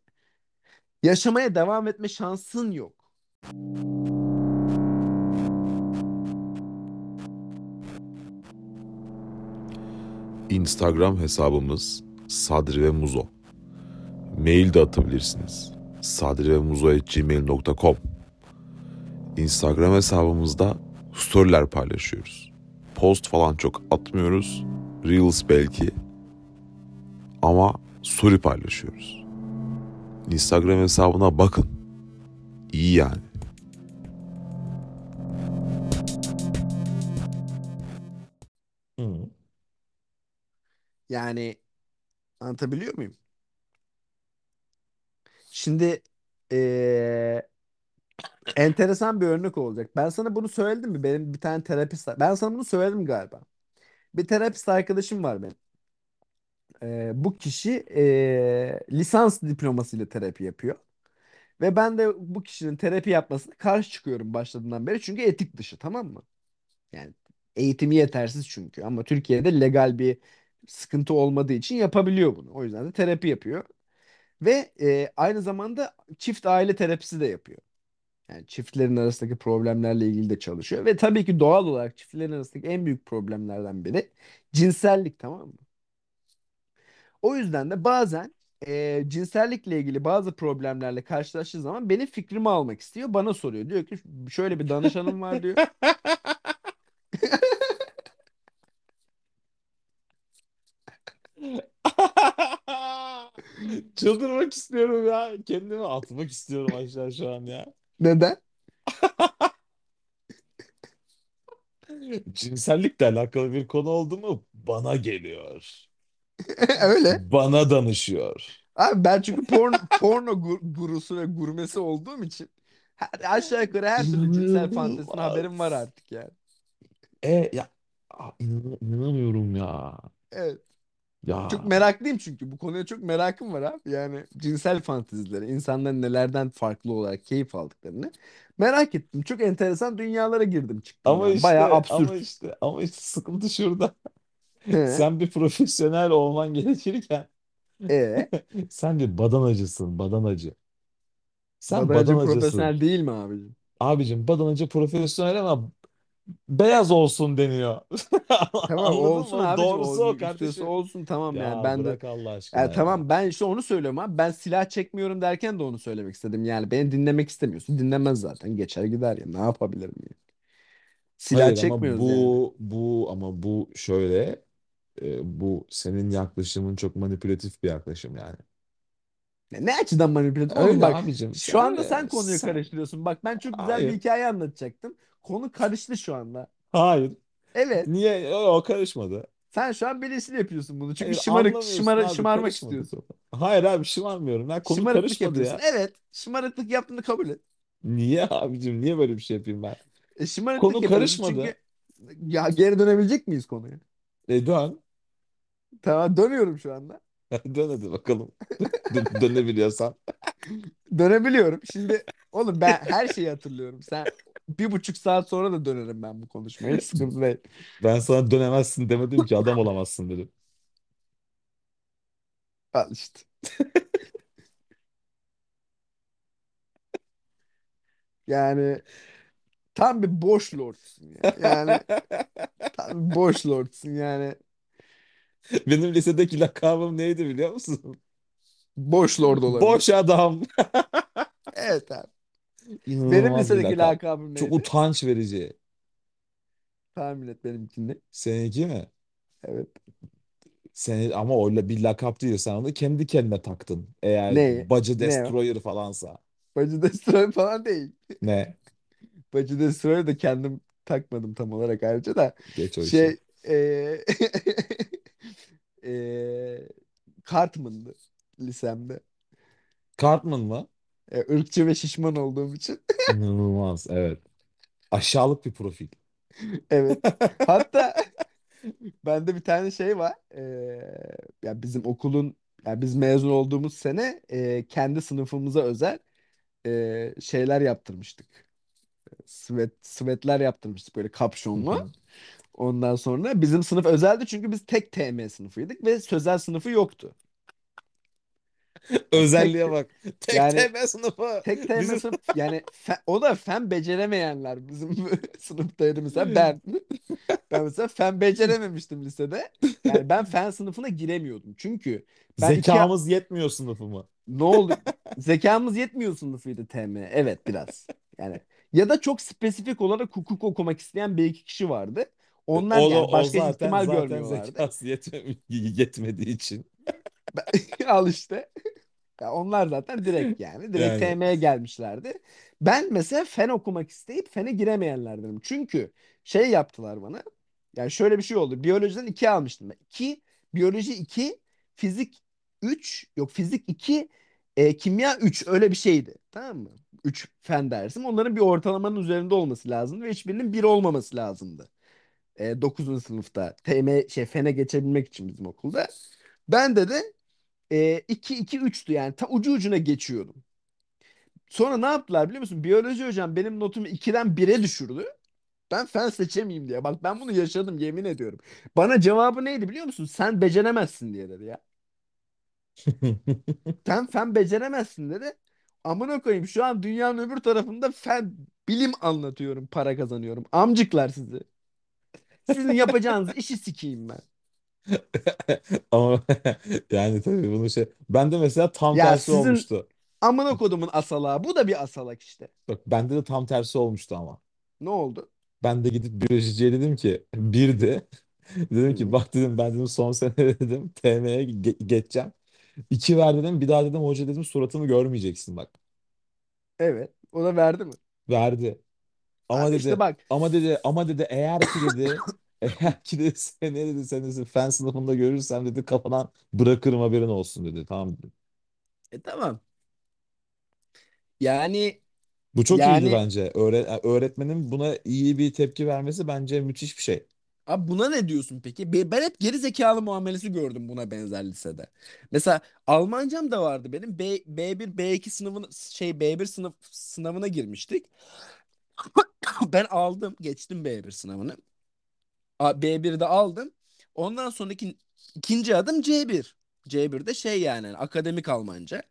yaşamaya devam etme şansın yok. Instagram hesabımız Sadri ve Muzo. Mail de atabilirsiniz. sadrivemuzo@gmail.com. Instagram hesabımızda storyler paylaşıyoruz. Post falan çok atmıyoruz. Reels belki ama story paylaşıyoruz. Instagram hesabına bakın. İyi yani. Yani anlatabiliyor muyum? Şimdi eee, enteresan bir örnek olacak. Ben sana bunu söyledim mi? Benim bir tane terapist ben sana bunu söyledim galiba. Bir terapist arkadaşım var benim. Eee, bu kişi eee, lisans diplomasıyla terapi yapıyor. Ve ben de bu kişinin terapi yapmasına karşı çıkıyorum başladığından beri. Çünkü etik dışı tamam mı? Yani eğitimi yetersiz çünkü. Ama Türkiye'de legal bir sıkıntı olmadığı için yapabiliyor bunu. O yüzden de terapi yapıyor. Ve e, aynı zamanda çift aile terapisi de yapıyor. Yani çiftlerin arasındaki problemlerle ilgili de çalışıyor. Ve tabii ki doğal olarak çiftlerin arasındaki en büyük problemlerden biri cinsellik tamam mı? O yüzden de bazen e, cinsellikle ilgili bazı problemlerle karşılaştığı zaman benim fikrimi almak istiyor. Bana soruyor. Diyor ki şöyle bir danışanım var diyor. Çıldırmak istiyorum ya. Kendimi atmak istiyorum aşağı şu an ya. Neden? Cinsellikle alakalı bir konu oldu mu bana geliyor. Öyle. Bana danışıyor. Abi ben çünkü porno, porno gur- gurusu ve gurmesi olduğum için her, aşağı yukarı her türlü cinsel fantezinin haberim var İnanılmaz. artık yani. E ya Aa, inan- inanamıyorum ya. Evet. Çok Ya meraklıyım çünkü. Bu konuya çok merakım var abi. Yani cinsel fantezileri, insanların nelerden farklı olarak keyif aldıklarını merak ettim. Çok enteresan dünyalara girdim çıktım ama yani. Bayağı işte absürt. ama işte ama işte sıkıntı şurada. He. Sen bir profesyonel olman gerekirken E, sen bir badanacısın, badanacı. Sen badanacı badanacısın. profesyonel değil mi abicim? Abicim badanacı profesyonel ama beyaz olsun deniyor. Tamam Anladın olsun mı? abicim. Doğrusu O o istiyorsa kardeşim. olsun tamam yani. Ya Ben de bırak Allah aşkına Ya ya. tamam ben işte onu söylüyorum abi. Ben silah çekmiyorum derken de onu söylemek istedim. Yani beni dinlemek istemiyorsun. Dinlemez zaten. Geçer gider ya. Ne yapabilirim yani? Silah Hayır ama çekmiyoruz yani. bu bu ama bu şöyle e, bu senin yaklaşımın çok manipülatif bir yaklaşım yani. Ne, ne açıdan manipülatif? Oğlum Öyle bak abicim. şu anda Öyle. sen konuyu Sen karıştırıyorsun. Bak ben çok güzel bir hayır. hikaye anlatacaktım. Konu karıştı şu anda. Hayır. Evet. Niye? O, o karışmadı. Sen şu an bilinçli yapıyorsun bunu. Çünkü Hayır şımarık anlamıyorsun şımara, abi şımarmak karışmadı istiyorsun. Hayır abi şımarmıyorum. Ben konu Şımarıklık karışmadı yapıyorsun. ya. Evet. Şımarıklık yaptığını kabul et. Niye abicim? Niye böyle bir şey yapayım ben? E, şımarıklık Konu yapıyorsun karışmadı. çünkü ya geri dönebilecek miyiz konuya? E dön. Tamam dönüyorum şu anda. Dön hadi bakalım. Dö- dönebiliyorsan. Dönebiliyorum. Şimdi oğlum ben her şeyi hatırlıyorum. Sen bir buçuk saat sonra da dönerim ben bu konuşmaya. Sıkıntı değil. Ben sana dönemezsin demedim ki adam olamazsın dedim. Al işte. Yani tam bir boş lordsun ya. Yani tam bir boş lordsun yani. Benim lisedeki lakabım neydi biliyor musun? Boş lord olabilir. Boş adam. Evet abi. Benim İnanılmaz bir lisedeki lakap. lakabım Çok neydi? utanç verici. Tahmin et benimkini. Seninki mi? Evet. Senin ama öyle bir lakap değil. Sen onu kendi kendine taktın. Eğer Ne? Bacı Ne o? Destroyer falansa. Bacı Destroy falan değil. Ne? Bacı Destroy'u da kendim takmadım tam olarak ayrıca da. Geç o işi. Şey eee eee Cartman'dı lisemde. Cartman mı? E, ırkçı ve şişman olduğum için. İnanılmaz. Evet. Aşağılık bir profil. Evet. Hatta bende bir tane şey var. Eee ya bizim okulun ya biz mezun olduğumuz sene eee, kendi sınıfımıza özel eee, şeyler yaptırmıştık. Sweat, sweatler yaptırmıştık böyle Hı kapşonlu. hı. Ondan sonra bizim sınıf özeldi çünkü biz tek TM sınıfıydık ve sözel sınıfı yoktu. Özelliğe bak. Tek yani TB sınıfı. tek TM Bizim sınıf yani fe- o da fen beceremeyenler bizim sınıftaydı mesela ben. Ben mesela fen becerememiştim lisede. Yani ben fen sınıfına giremiyordum. Çünkü ben iki zekamız yetmiyor sınıfı mı? ne oldu? Zekamız yetmiyor sınıfıydı TM. Evet biraz. Yani ya da çok spesifik olarak hukuk okumak isteyen bir iki kişi vardı. Onlar O, yani o başka zaten ihtimal zaten görmüyorlardı. zekası yetmediği için. Al işte. Ya onlar zaten direkt yani. Direkt Yani TM'ye gelmişlerdi. Ben mesela fen okumak isteyip fene giremeyenlerdenim. Çünkü şey yaptılar bana. Yani şöyle bir şey oldu. Biyolojiden 2 almıştım ben. 2, biyoloji 2, fizik 3, yok fizik 2, e, kimya 3 öyle bir şeydi. Tamam mı? 3 fen dersim. Onların bir ortalamanın üzerinde olması lazımdı ve hiçbirinin 1 olmaması lazımdı. E, 9. sınıfta TM şey fene geçebilmek için bizim okulda. Ben de de e, 2 2 3'tü yani. Ta ucu ucuna geçiyordum. Sonra ne yaptılar biliyor musun? Biyoloji hocam benim notumu 2'den 1'e düşürdü. Ben fen seçemeyeyim diye. Bak ben bunu yaşadım yemin ediyorum. Bana cevabı neydi biliyor musun? Sen beceremezsin diye dedi ya. Sen fen beceremezsin dedi. Amına koyayım şu an dünyanın öbür tarafında fen bilim anlatıyorum, para kazanıyorum. Amcıklar sizi. Sizin yapacağınız işi sikeyim ben. ama yani tabii bunu şey bende mesela tam Ya tersi sizin olmuştu. amına kodumun asalağı. Bu da bir asalak işte. Bak bende de tam tersi olmuştu ama. Ne oldu? Ben de gidip biyolojiciye dedim ki birdi. Dedim ki hı. bak dedim ben dedim son sene dedim TM'ye ge- geçeceğim. İki ver dedim. Bir daha dedim hoca dedim suratımı görmeyeceksin bak. Evet. O da verdi mi? Verdi. Ama Abi işte dedi bak. ama dedi ama dedi eğer ki dedi eğer ki dedi seni dedi seni dedi, fen sınıfında görürsem dedi kafadan bırakırım haberin olsun dedi. Tamam dedi. E tamam. Yani Bu çok iyiydi yani bence. Öğre- öğretmenin buna iyi bir tepki vermesi bence müthiş bir şey. abi buna ne diyorsun peki? Be- Ben hep geri zekalı muamelesi gördüm buna benzer lisede. Mesela Almancam da vardı benim. B, B1 B2 sınıfına şey B1 sınıf sınavına girmiştik. Ben aldım, geçtim B1 sınavını. A- B1'de aldım. Ondan sonraki ikinci adım C1. C1'de şey yani akademik Almanca.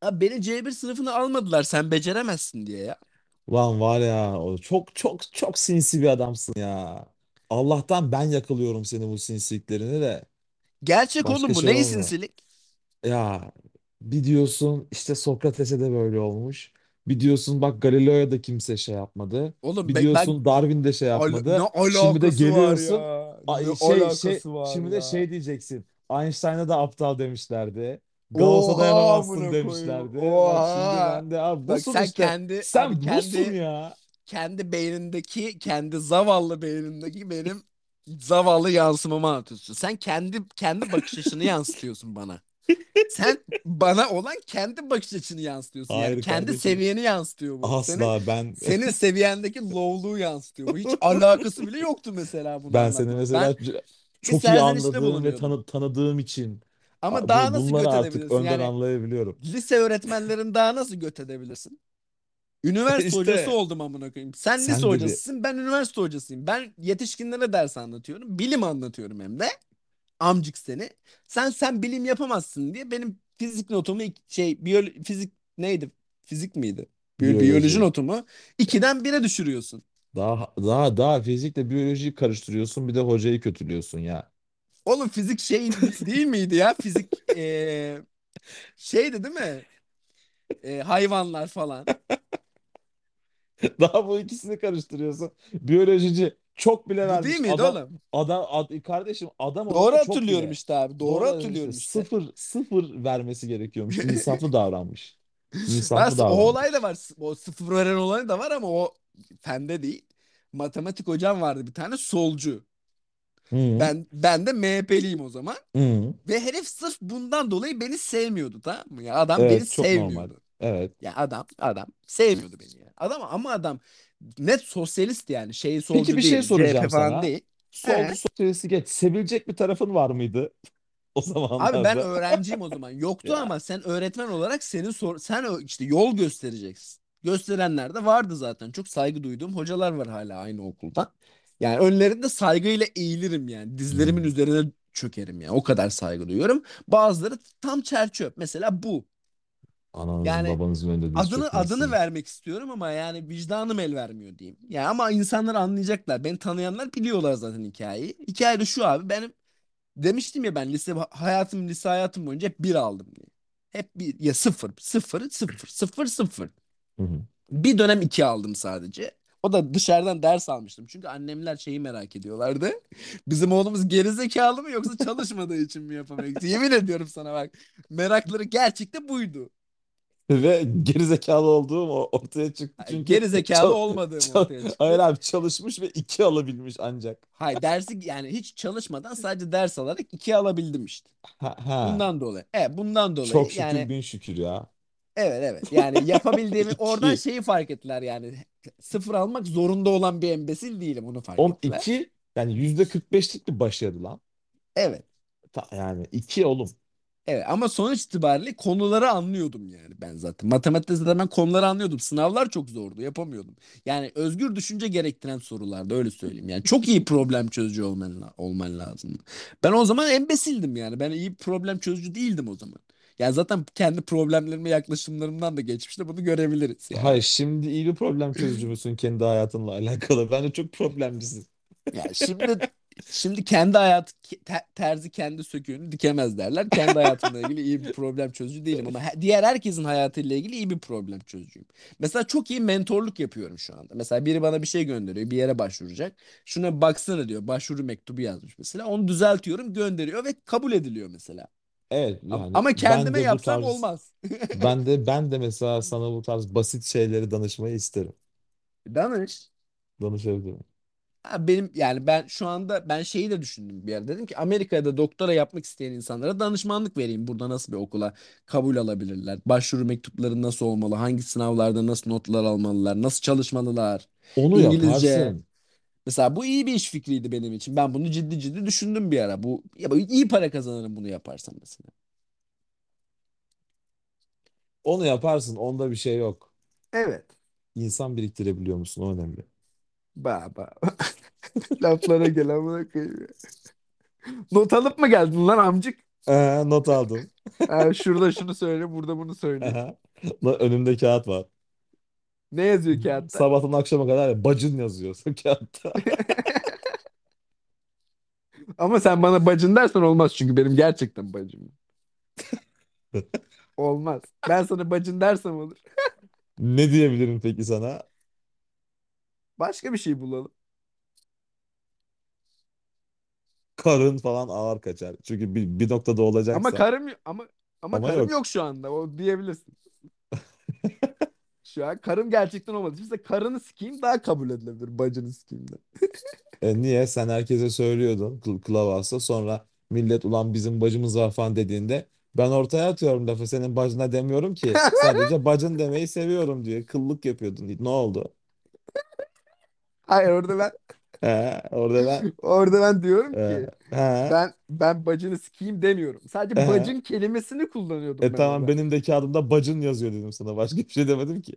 Abi beni C1 sınıfına almadılar sen beceremezsin diye ya. Ulan var ya o çok çok çok sinsi bir adamsın ya. Allah'tan ben yakalıyorum seni bu sinsiliklerini de. Gerçek Başka oğlum bu şey ne olmuyor. sinsilik? Ya bir diyorsun işte Sokrates'e de böyle olmuş. Bir diyorsun bak Galileo'ya da kimse şey yapmadı. Oğlum Bir be- ben, diyorsun Darwin de şey Al- ne yapmadı. Şimdi de alakası var geliyorsun ya? Ne ay şey şey alakası var şimdi de ya? şey diyeceksin. Einstein'a da aptal demişlerdi. Gauss'a Oha dayanamazsın amına koyayım. demişlerdi. Bak şimdi Oha. ben de abi Bak busun sen işte. kendi abi Sen busun kendi ya. kendi beynindeki kendi zavallı beynindeki benim zavallı yansımamı anlatıyorsun. Sen kendi kendi bakış açını yansıtıyorsun bana. Sen bana olan kendi bakış açını yansıtıyorsun. Yani Hayır kendi kardeşim. seviyeni yansıtıyor bu. Senin Asla ben senin seviyendeki low'luğu yansıtıyor. Bu hiç alakası bile yoktu mesela bunu ben seni mesela Ben çok iyi anladığım ve tanı tanıdığım için Ama a- daha nasıl göt artık edebilirsin? önden Yani anlayabiliyorum. lise öğretmenlerin daha nasıl göt edebilirsin? Üniversite hocası İşte oldum amına koyayım. Sen lise sen bir hocasısın, ben üniversite hocasıyım. Ben yetişkinlere ders anlatıyorum. Bilim anlatıyorum hem de. Amcık seni. Sen sen bilim yapamazsın diye benim fizik notumu şey biyolo fizik neydi? Fizik miydi? Biyo- biyoloji biyoloji. notumu 2'den 1'e düşürüyorsun. Daha daha daha fizikle biyolojiyi karıştırıyorsun bir de hocayı kötülüyorsun ya. Oğlum fizik şey de- değil miydi ya? Fizik eee, şeydi değil mi? Eee, hayvanlar falan. Daha bu ikisini karıştırıyorsun. Biyolojici çok bile Bu değil vermiş. miydi Adam oğlum? adam ad- kardeşim adam Doğru çok hatırlıyorum bile. işte abi. Doğru Doğru hatırlıyorum işte. sıfır sıfır vermesi gerekiyormuş. İnsaflı davranmış. Ben İnsaflı o olay davranmış. da var. O sıfır veren olayı da var ama o fende değil. Matematik hocam vardı bir tane solcu. Hı Ben ben de MHP'liyim o zaman. hı. Ve herif sırf bundan dolayı beni sevmiyordu tamam mı? Ya adam beni Evet çok normal. sevmiyordu. Evet. Ya adam adam sevmiyordu beni ya. Adam ama adam net sosyalist yani. Şey Peki solcu bir şey değil. CHP soracağım falan sana. değil. Solcu He. sosyalisti geç. Sevilecek bir tarafın var mıydı o Abi ben zamanlarda? öğrenciyim o zaman. Yoktu Ya. ama sen öğretmen olarak senin sor sen ö- işte yol göstereceksin. Gösterenler de vardı zaten. Çok saygı duyduğum hocalar var hala aynı okulda. Yani önlerinde saygıyla eğilirim yani. Dizlerimin Hmm. üzerine çökerim yani. O kadar saygı duyuyorum. Bazıları tam çerçöp. Mesela bu. Ananızın Yani babanızın önünde diz adını adını vermek istiyorum ama yani vicdanım el vermiyor diyeyim. Ya ama insanlar anlayacaklar. Beni tanıyanlar biliyorlar zaten hikayeyi. Hikaye de şu abi. Benim demiştim ya ben lise hayatım lise hayatım boyunca hep bir aldım diye. Hep bir ya sıfır sıfır sıfır sıfır sıfır. Hı hı. Bir dönem iki aldım sadece. O da dışarıdan ders almıştım. Çünkü annemler şeyi merak ediyorlardı. Bizim oğlumuz gerizekalı mı yoksa çalışmadığı için mi yapamıyor? Yemin ediyorum sana bak. Merakları gerçekte buydu. Ve gerizekalı olduğum o- ortaya çıktı çünkü Gerizekalı çal- olmadığım çal- ortaya hayır çıktı. abi çalışmış ve iki alabilmiş ancak. Hayır dersi yani hiç çalışmadan sadece ders alarak iki alabildim işte. Ha, ha. Bundan dolayı. Evet bundan dolayı Çok şükür yani bin şükür ya. evet evet yani yapabildiğimi oradan İki. şeyi fark ettiler yani sıfır almak zorunda olan bir embesil değilim onu fark On ettiler. iki yani yüzde 45'lik bir başarı lan. Evet. Ta- yani iki oğlum. Evet ama sonuç itibariyle konuları anlıyordum yani ben zaten. Matematikte zaten ben konuları anlıyordum. Sınavlar çok zordu, yapamıyordum. Yani özgür düşünce gerektiren sorulardı öyle söyleyeyim. Yani çok iyi problem çözücü olman, olman lazım. Ben o zaman embesildim yani. Ben iyi problem çözücü değildim o zaman. Yani zaten kendi problemlerime yaklaşımlarımdan da geçmişte bunu görebiliriz yani. Hayır şimdi iyi bir problem çözücü müsün kendi hayatınla alakalı? Bence çok problemcisin. Ya şimdi şimdi kendi hayat te- terzi kendi söküğünü dikemez derler. Kendi hayatımla ilgili iyi bir problem çözücü değilim ama diğer herkesin hayatıyla ilgili iyi bir problem çözücüyüm. Mesela çok iyi mentorluk yapıyorum şu anda. Mesela biri bana bir şey gönderiyor, bir yere başvuracak. Şuna baksana diyor, başvuru mektubu yazmış mesela. Onu düzeltiyorum, gönderiyor ve kabul ediliyor mesela. Evet yani ama kendime yapsam tarz olmaz. ben de ben de mesela sana bu tarz basit şeyleri danışmayı isterim. Danış. Danışabilirim. Ha, Benim yani ben şu anda ben şeyi de düşündüm bir yer. Dedim ki Amerika'da doktora yapmak isteyen insanlara danışmanlık vereyim. Burada nasıl bir okula kabul alabilirler? Başvuru mektupları nasıl olmalı? Hangi sınavlarda nasıl notlar almalılar? Nasıl çalışmalılar? Onu İngilizce. yaparsın. Mesela bu iyi bir iş fikriydi benim için. Ben bunu ciddi ciddi düşündüm bir ara. Bu ya bu iyi para kazanırım bunu yaparsam mesela. Onu yaparsın. Onda bir şey yok. Evet. İnsan biriktirebiliyor musun? O önemli. Ba ba. Laflara gel amına koyayım ya. Not alıp mı geldin lan amcık? Ee, not aldım. Ha, şurada şunu söyle, burada bunu söyle. Aha. La- Önümde kağıt var. Ne yazıyor kağıtta? Sabahtan akşama kadar bacın yazıyor kağıtta. Ama sen bana bacın dersen olmaz çünkü benim gerçekten bacım. Olmaz. Ben sana bacın dersem olur. Ne diyebilirim peki sana? Başka bir şey bulalım. Karın falan ağır kaçar. Çünkü bir, bir noktada Ama olacaksa. karım ama ama Ama karım yok. yok şu anda. O diyebilirsin. Şu an karım gerçekten olmadı. İşte karını sikeyim daha kabul edilebilir bacını sikeyim de. E, niye? Sen herkese söylüyordun kıl, kılavuzsa sonra millet ulan bizim bacımız var falan dediğinde ben ortaya atıyorum lafı senin bacına demiyorum ki sadece bacın demeyi seviyorum diye kıllık yapıyordun. Ne oldu? Hayır orada ben He, orada ben orada ben diyorum ki he, ben ben bacını sikeyim demiyorum. Sadece he. bacın kelimesini kullanıyordum E ben tamam orada. benim de kağıdımda bacın yazıyor dedim sana. Başka bir şey demedim ki.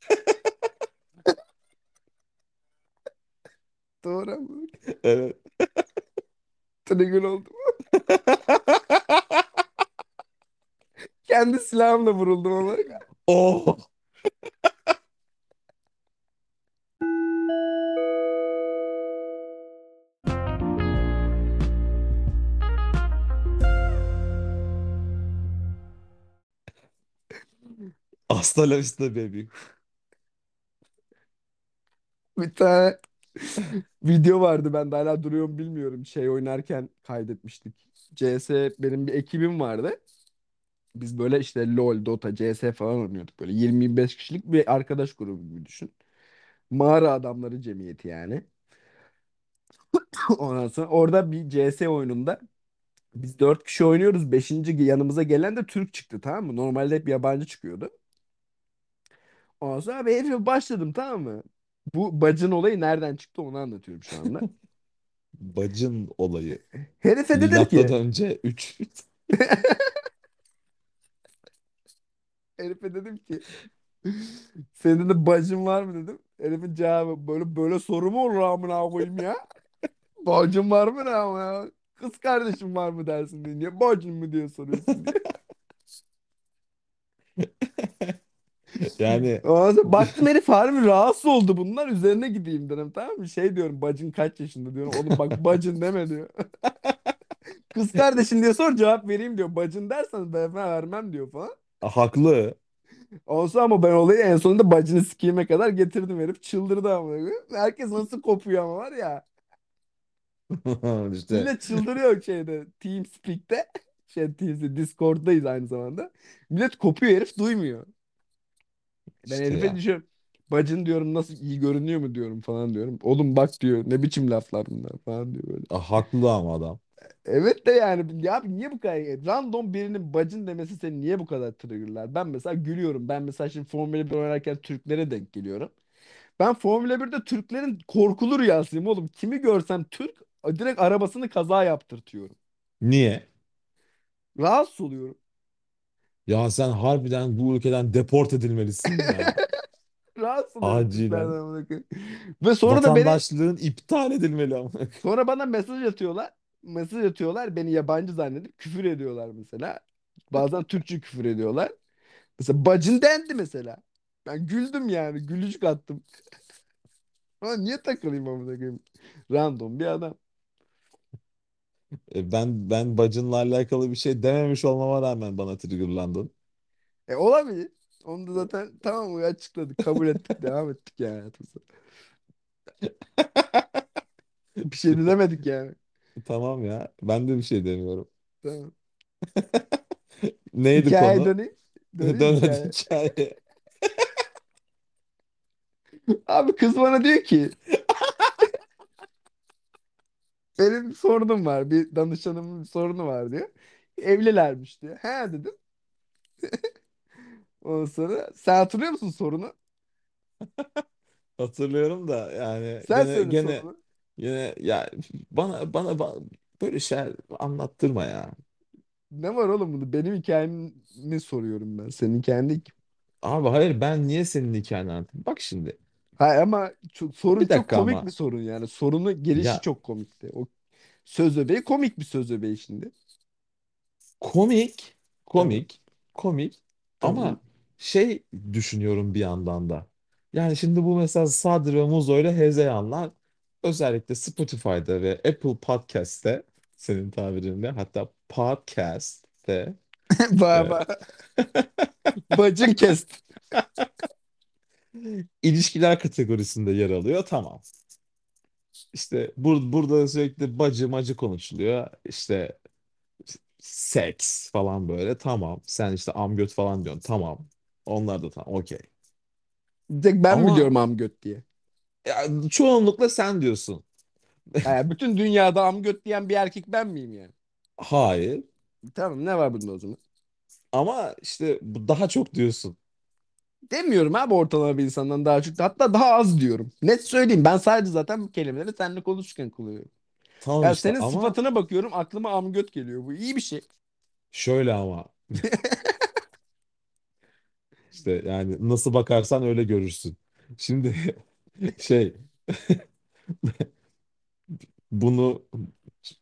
Doğru ama Evet. trigger oldum. Kendi silahımla vuruldum ama. Oh. Hasta la vista baby. Bir tane video vardı ben de hala duruyor bilmiyorum. Şey oynarken kaydetmiştik. CS benim bir ekibim vardı. Biz böyle işte LoL, Dota, CS falan oynuyorduk. Böyle 20-25 kişilik bir arkadaş grubu gibi düşün. Mağara adamları cemiyeti yani. Ondan sonra orada bir CS oyununda biz 4 kişi oynuyoruz. Beşinci yanımıza gelen de Türk çıktı tamam mı? Normalde hep yabancı çıkıyordu. Ondan sonra abi herife başladım tamam mı? Bu bacın olayı nereden çıktı onu anlatıyorum şu anda. Bacın olayı. Herife dedim Milattan ki önce 3. herife dedim ki senin de bacın var mı dedim. Herifin cevabı böyle böyle soru mu olur amına koyayım ya? Bacın var mı ne ama ya? Kız kardeşim var mı dersin diye. Niye bacın mı diye soruyorsun diye. Yani Ondan sonra baktım herif harbi rahatsız oldu bunlar. Üzerine gideyim dedim tamam mı? Şey diyorum bacın kaç yaşında diyorum. Oğlum bak bacın deme diyor. Kız kardeşin diye sor cevap vereyim diyor. Bacın dersen ben vermem diyor falan. haklı. Olsa ama ben olayı en sonunda bacını sikeyime kadar getirdim herif çıldırdı ama. Herkes nasıl kopuyor ama var ya. İşte Millet çıldırıyor şeyde TeamSpeak'te. Şey Teams'te Discord'dayız aynı zamanda. Millet kopuyor herif duymuyor. Ben işte herife ya. düşüyorum. Bacın diyorum nasıl iyi görünüyor mu diyorum falan diyorum. Oğlum bak diyor ne biçim laflar bunlar falan diyor böyle. Ah, Haklı ama adam. Evet de yani ya abi niye bu kadar random birinin bacın demesi seni niye bu kadar triggerlar? Ben mesela gülüyorum. Ben mesela şimdi Formula 1 oynarken Türklere denk geliyorum. Ben Formula 1'de Türklerin korkulu rüyasıyım oğlum. Kimi görsem Türk direkt arabasını kaza yaptırtıyorum. Niye? Rahatsız oluyorum. Ya sen harbiden bu ülkeden deport edilmelisin ya. Rahatsız Acilen. Ve sonra da beni Vatandaşlığın iptal edilmeli ama. sonra bana mesaj atıyorlar. Mesaj atıyorlar beni yabancı zannedip küfür ediyorlar mesela. Bazen Türkçe küfür ediyorlar. Mesela bacın dendi mesela. Ben güldüm yani. Gülücük attım. Ama niye takılayım amına koyayım? Random bir adam. E, Ben ben bacınla alakalı bir şey dememiş olmama rağmen bana triggerlandın. E olabilir. Onu da zaten tamam mı açıkladık. Kabul ettik. Devam ettik yani hayatımıza. Bir şey de demedik yani. Tamam ya. Ben de bir şey demiyorum. Tamam. Neydi Hikaye konu? döneyim. Döneyim Dön hadi hikaye. hikaye. Abi kız bana diyor ki benim sorunum var. Bir danışanımın sorunu var diyor. Evlilermiş diyor. He dedim. Ondan sonra sen hatırlıyor musun sorunu? Hatırlıyorum da yani Sen gene söyle gene sorunu. yine ya bana bana, ba- böyle şeyler anlattırma ya. Ne var oğlum bunu? Benim hikayemi soruyorum ben. Senin ki. Abi hayır ben niye senin hikayeni anlatayım? Bak şimdi. Hayır ama çok, sorun Bir çok dakika komik ama. bir sorun yani. Sorunu gelişi Ya çok komikti. O söz öbeği komik bir söz öbeği şimdi. komik, Tamam. komik, komik Tamam. ama şey düşünüyorum bir yandan da. Yani şimdi bu mesela Sadri ve Muzo ile Hezeyanlar özellikle Spotify'da ve Apple Podcast'te senin tabirinle hatta Podcast'te e, Baba. Bacın kesti. ilişkiler kategorisinde yer alıyor. Tamam. İşte bur burada sürekli bacı macı konuşuluyor. İşte seks falan böyle. Tamam. Sen işte amgöt falan diyorsun. Tamam. Onlar da tamam. Okey. Bir tek ben Ama biliyorum amgöt diye. ya, çoğunlukla sen diyorsun. Yani bütün dünyada amgöt diyen bir erkek ben miyim yani? Hayır. Tamam ne var bunda o zaman? Ama işte bu daha çok diyorsun. Demiyorum abi ortalama bir insandan daha çok. Hatta daha az diyorum. Net söyleyeyim. Ben sadece zaten bu kelimeleri seninle konuşurken kullanıyorum. Tamam Ya işte senin ama sıfatına bakıyorum aklıma amgöt geliyor. Bu iyi bir şey. şöyle ama işte yani nasıl bakarsan öyle görürsün. Şimdi şey bunu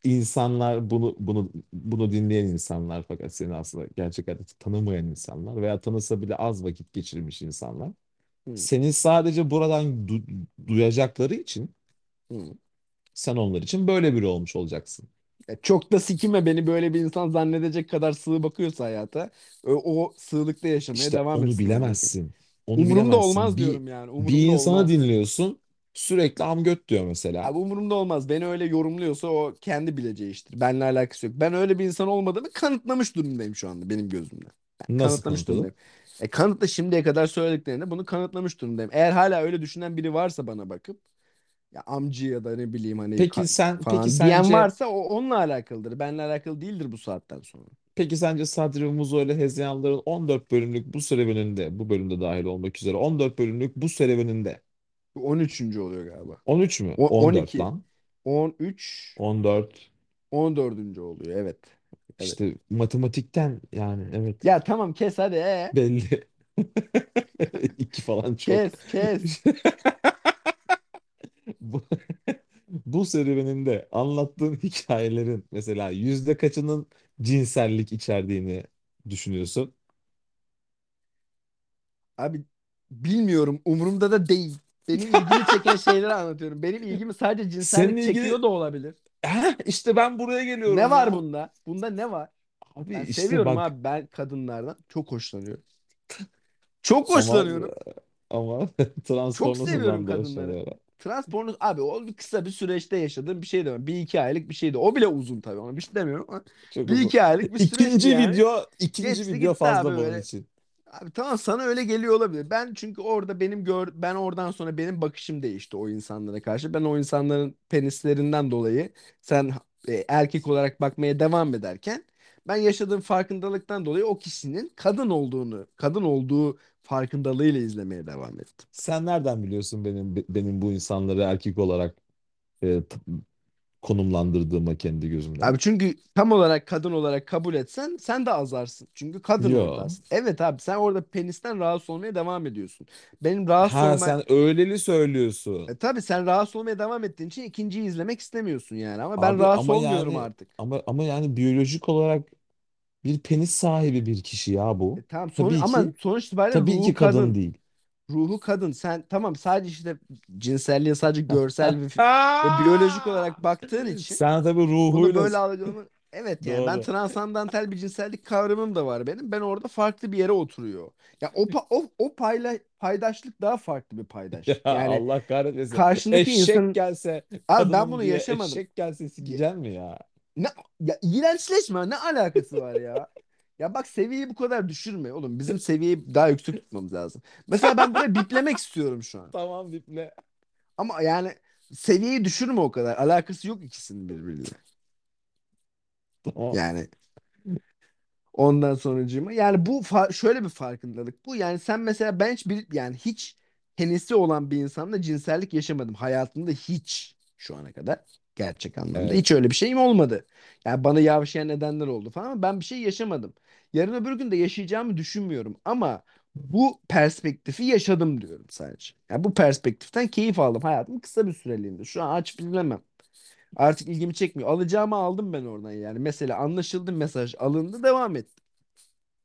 insanlar bunu bunu bunu dinleyen insanlar fakat seni aslında gerçek hayatta tanımayan insanlar veya tanısa bile az vakit geçirmiş insanlar Hı, seni sadece buradan du- duyacakları için hı. sen onlar için böyle biri olmuş olacaksın. Çok da sikime beni böyle bir insan zannedecek kadar sığ bakıyorsa hayata o, o sığlıkta yaşamaya İşte devam onu etsin bilemezsin. Onu Umurumda bilemezsin. olmaz Bir diyorum yani. bir Umurumda insanı olmaz. dinliyorsun sürekli amgöt diyor mesela. Abi umurumda olmaz. Beni öyle yorumluyorsa o kendi bileceği iştir. Benimle alakası yok. Ben öyle bir insan olmadığımı kanıtlamış durumdayım şu anda benim gözümde. Ben Nasıl kanıtlamış durumdayım. E kanıtla şimdiye kadar söylediklerinde bunu kanıtlamış durumdayım. Eğer hala öyle düşünen biri varsa bana bakıp ya amcı ya da ne bileyim hani Peki sen peki falan diyen sence varsa o onunla alakalıdır. Benimle alakalı değildir bu saatten sonra. peki sence Sadri ve Muzo ile Hezeyanların 14 bölümlük bu serüveninde bu bölümde dahil olmak üzere 14 bölümlük bu serüveninde 13. oluyor galiba. 13 mü? O, 14 12, lan. 13, 14 14. oluyor. Evet. Evet. işte matematikten yani evet Ya tamam kes hadi. Ee? belli. 2 falan çok. Kes kes. Bu, bu serüveninde anlattığın hikayelerin mesela yüzde kaçının cinsellik içerdiğini düşünüyorsun? Abi bilmiyorum umurumda da değil. Benim ilgimi çeken şeyleri anlatıyorum. Benim ilgimi sadece cinsellik Senin çekiyor ilgili da olabilir. Heh, işte ben buraya Ne geliyorum var ya. bunda? Bunda ne var? Abi Ben işte seviyorum bak abi. Ben kadınlardan çok hoşlanıyorum. Çok ama hoşlanıyorum. ama Çok Transformers'dan seviyorum kadınları. hoşlanıyorum. Trans porno abi o bir kısa bir süreçte yaşadığım bir şey de Bir iki aylık bir şeydi. O bile uzun tabii. Ona bir şey demiyorum ama Çok bir uzun. iki aylık bir süreçti İkinci yani. video, ikinci Geçti video fazla bunun için. Abi tamam sana öyle geliyor olabilir. Ben çünkü orada benim gör ben oradan sonra benim bakışım değişti o insanlara karşı. Ben o insanların penislerinden dolayı sen e, erkek olarak bakmaya devam ederken ben yaşadığım farkındalıktan dolayı o kişinin kadın olduğunu, kadın olduğu farkındalığıyla izlemeye devam ettim. Sen nereden biliyorsun benim benim bu insanları erkek olarak e, konumlandırdığımı kendi gözümden? Abi çünkü tam olarak kadın olarak kabul etsen sen de azarsın. Çünkü kadın Yo. oradasın. Evet abi sen orada penisten rahatsız olmaya devam ediyorsun. Benim rahatsız Ha olma sen öyleli söylüyorsun. E tabii sen rahatsız olmaya devam ettiğin için ikinciyi izlemek istemiyorsun yani. Ama ben Abi rahatsız ama olmuyorum yani artık. ama ama yani biyolojik olarak bir penis sahibi bir kişi ya bu. E tamam sonuç Tabii ama ki sonuç itibariyle tabii ki kadın kadın. değil. Ruhu kadın. Sen tamam sadece işte cinselliğe sadece görsel ve, ve biyolojik olarak baktığın için Sen tabii bunu ruhuyla böyle algılaman Evet yani ben doğru. transandantal bir cinsellik kavramım da var benim. Ben orada farklı bir yere oturuyor. Ya o pa- o o payla paydaşlık daha farklı bir Ya paydaşlık. Yani Allah kahretmesin. karşındaki Eşek insanın gelse abi ben bunu diye yaşamadım. eşek gelse sikeceksin mi ya? Ne ya iğrençleşme ne alakası var ya? Ya bak seviyeyi bu kadar düşürme oğlum. Bizim seviyeyi daha yüksek tutmamız lazım. Mesela ben burayı biplemek istiyorum şu an. Tamam biple. Ama yani seviyeyi düşürme o kadar. Alakası yok ikisinin birbiriyle. Tamam. Yani ondan sonracığıma yani bu fa- şöyle bir farkındalık bu. Yani sen mesela ben hiç bir yani hiç penisi olan bir insanla cinsellik yaşamadım hayatımda hiç şu ana kadar. Gerçek anlamda Evet. hiç öyle bir şeyim olmadı. Yani bana yavşayan nedenler oldu falan ama ben bir şey yaşamadım. Yarın öbür gün de yaşayacağımı düşünmüyorum ama bu perspektifi yaşadım diyorum sadece. Yani bu perspektiften keyif aldım. Hayatım kısa bir süreliğinde. Şu an aç bilemem. Artık ilgimi çekmiyor. Alacağımı aldım ben oradan yani. Mesela anlaşıldı mesaj alındı devam et.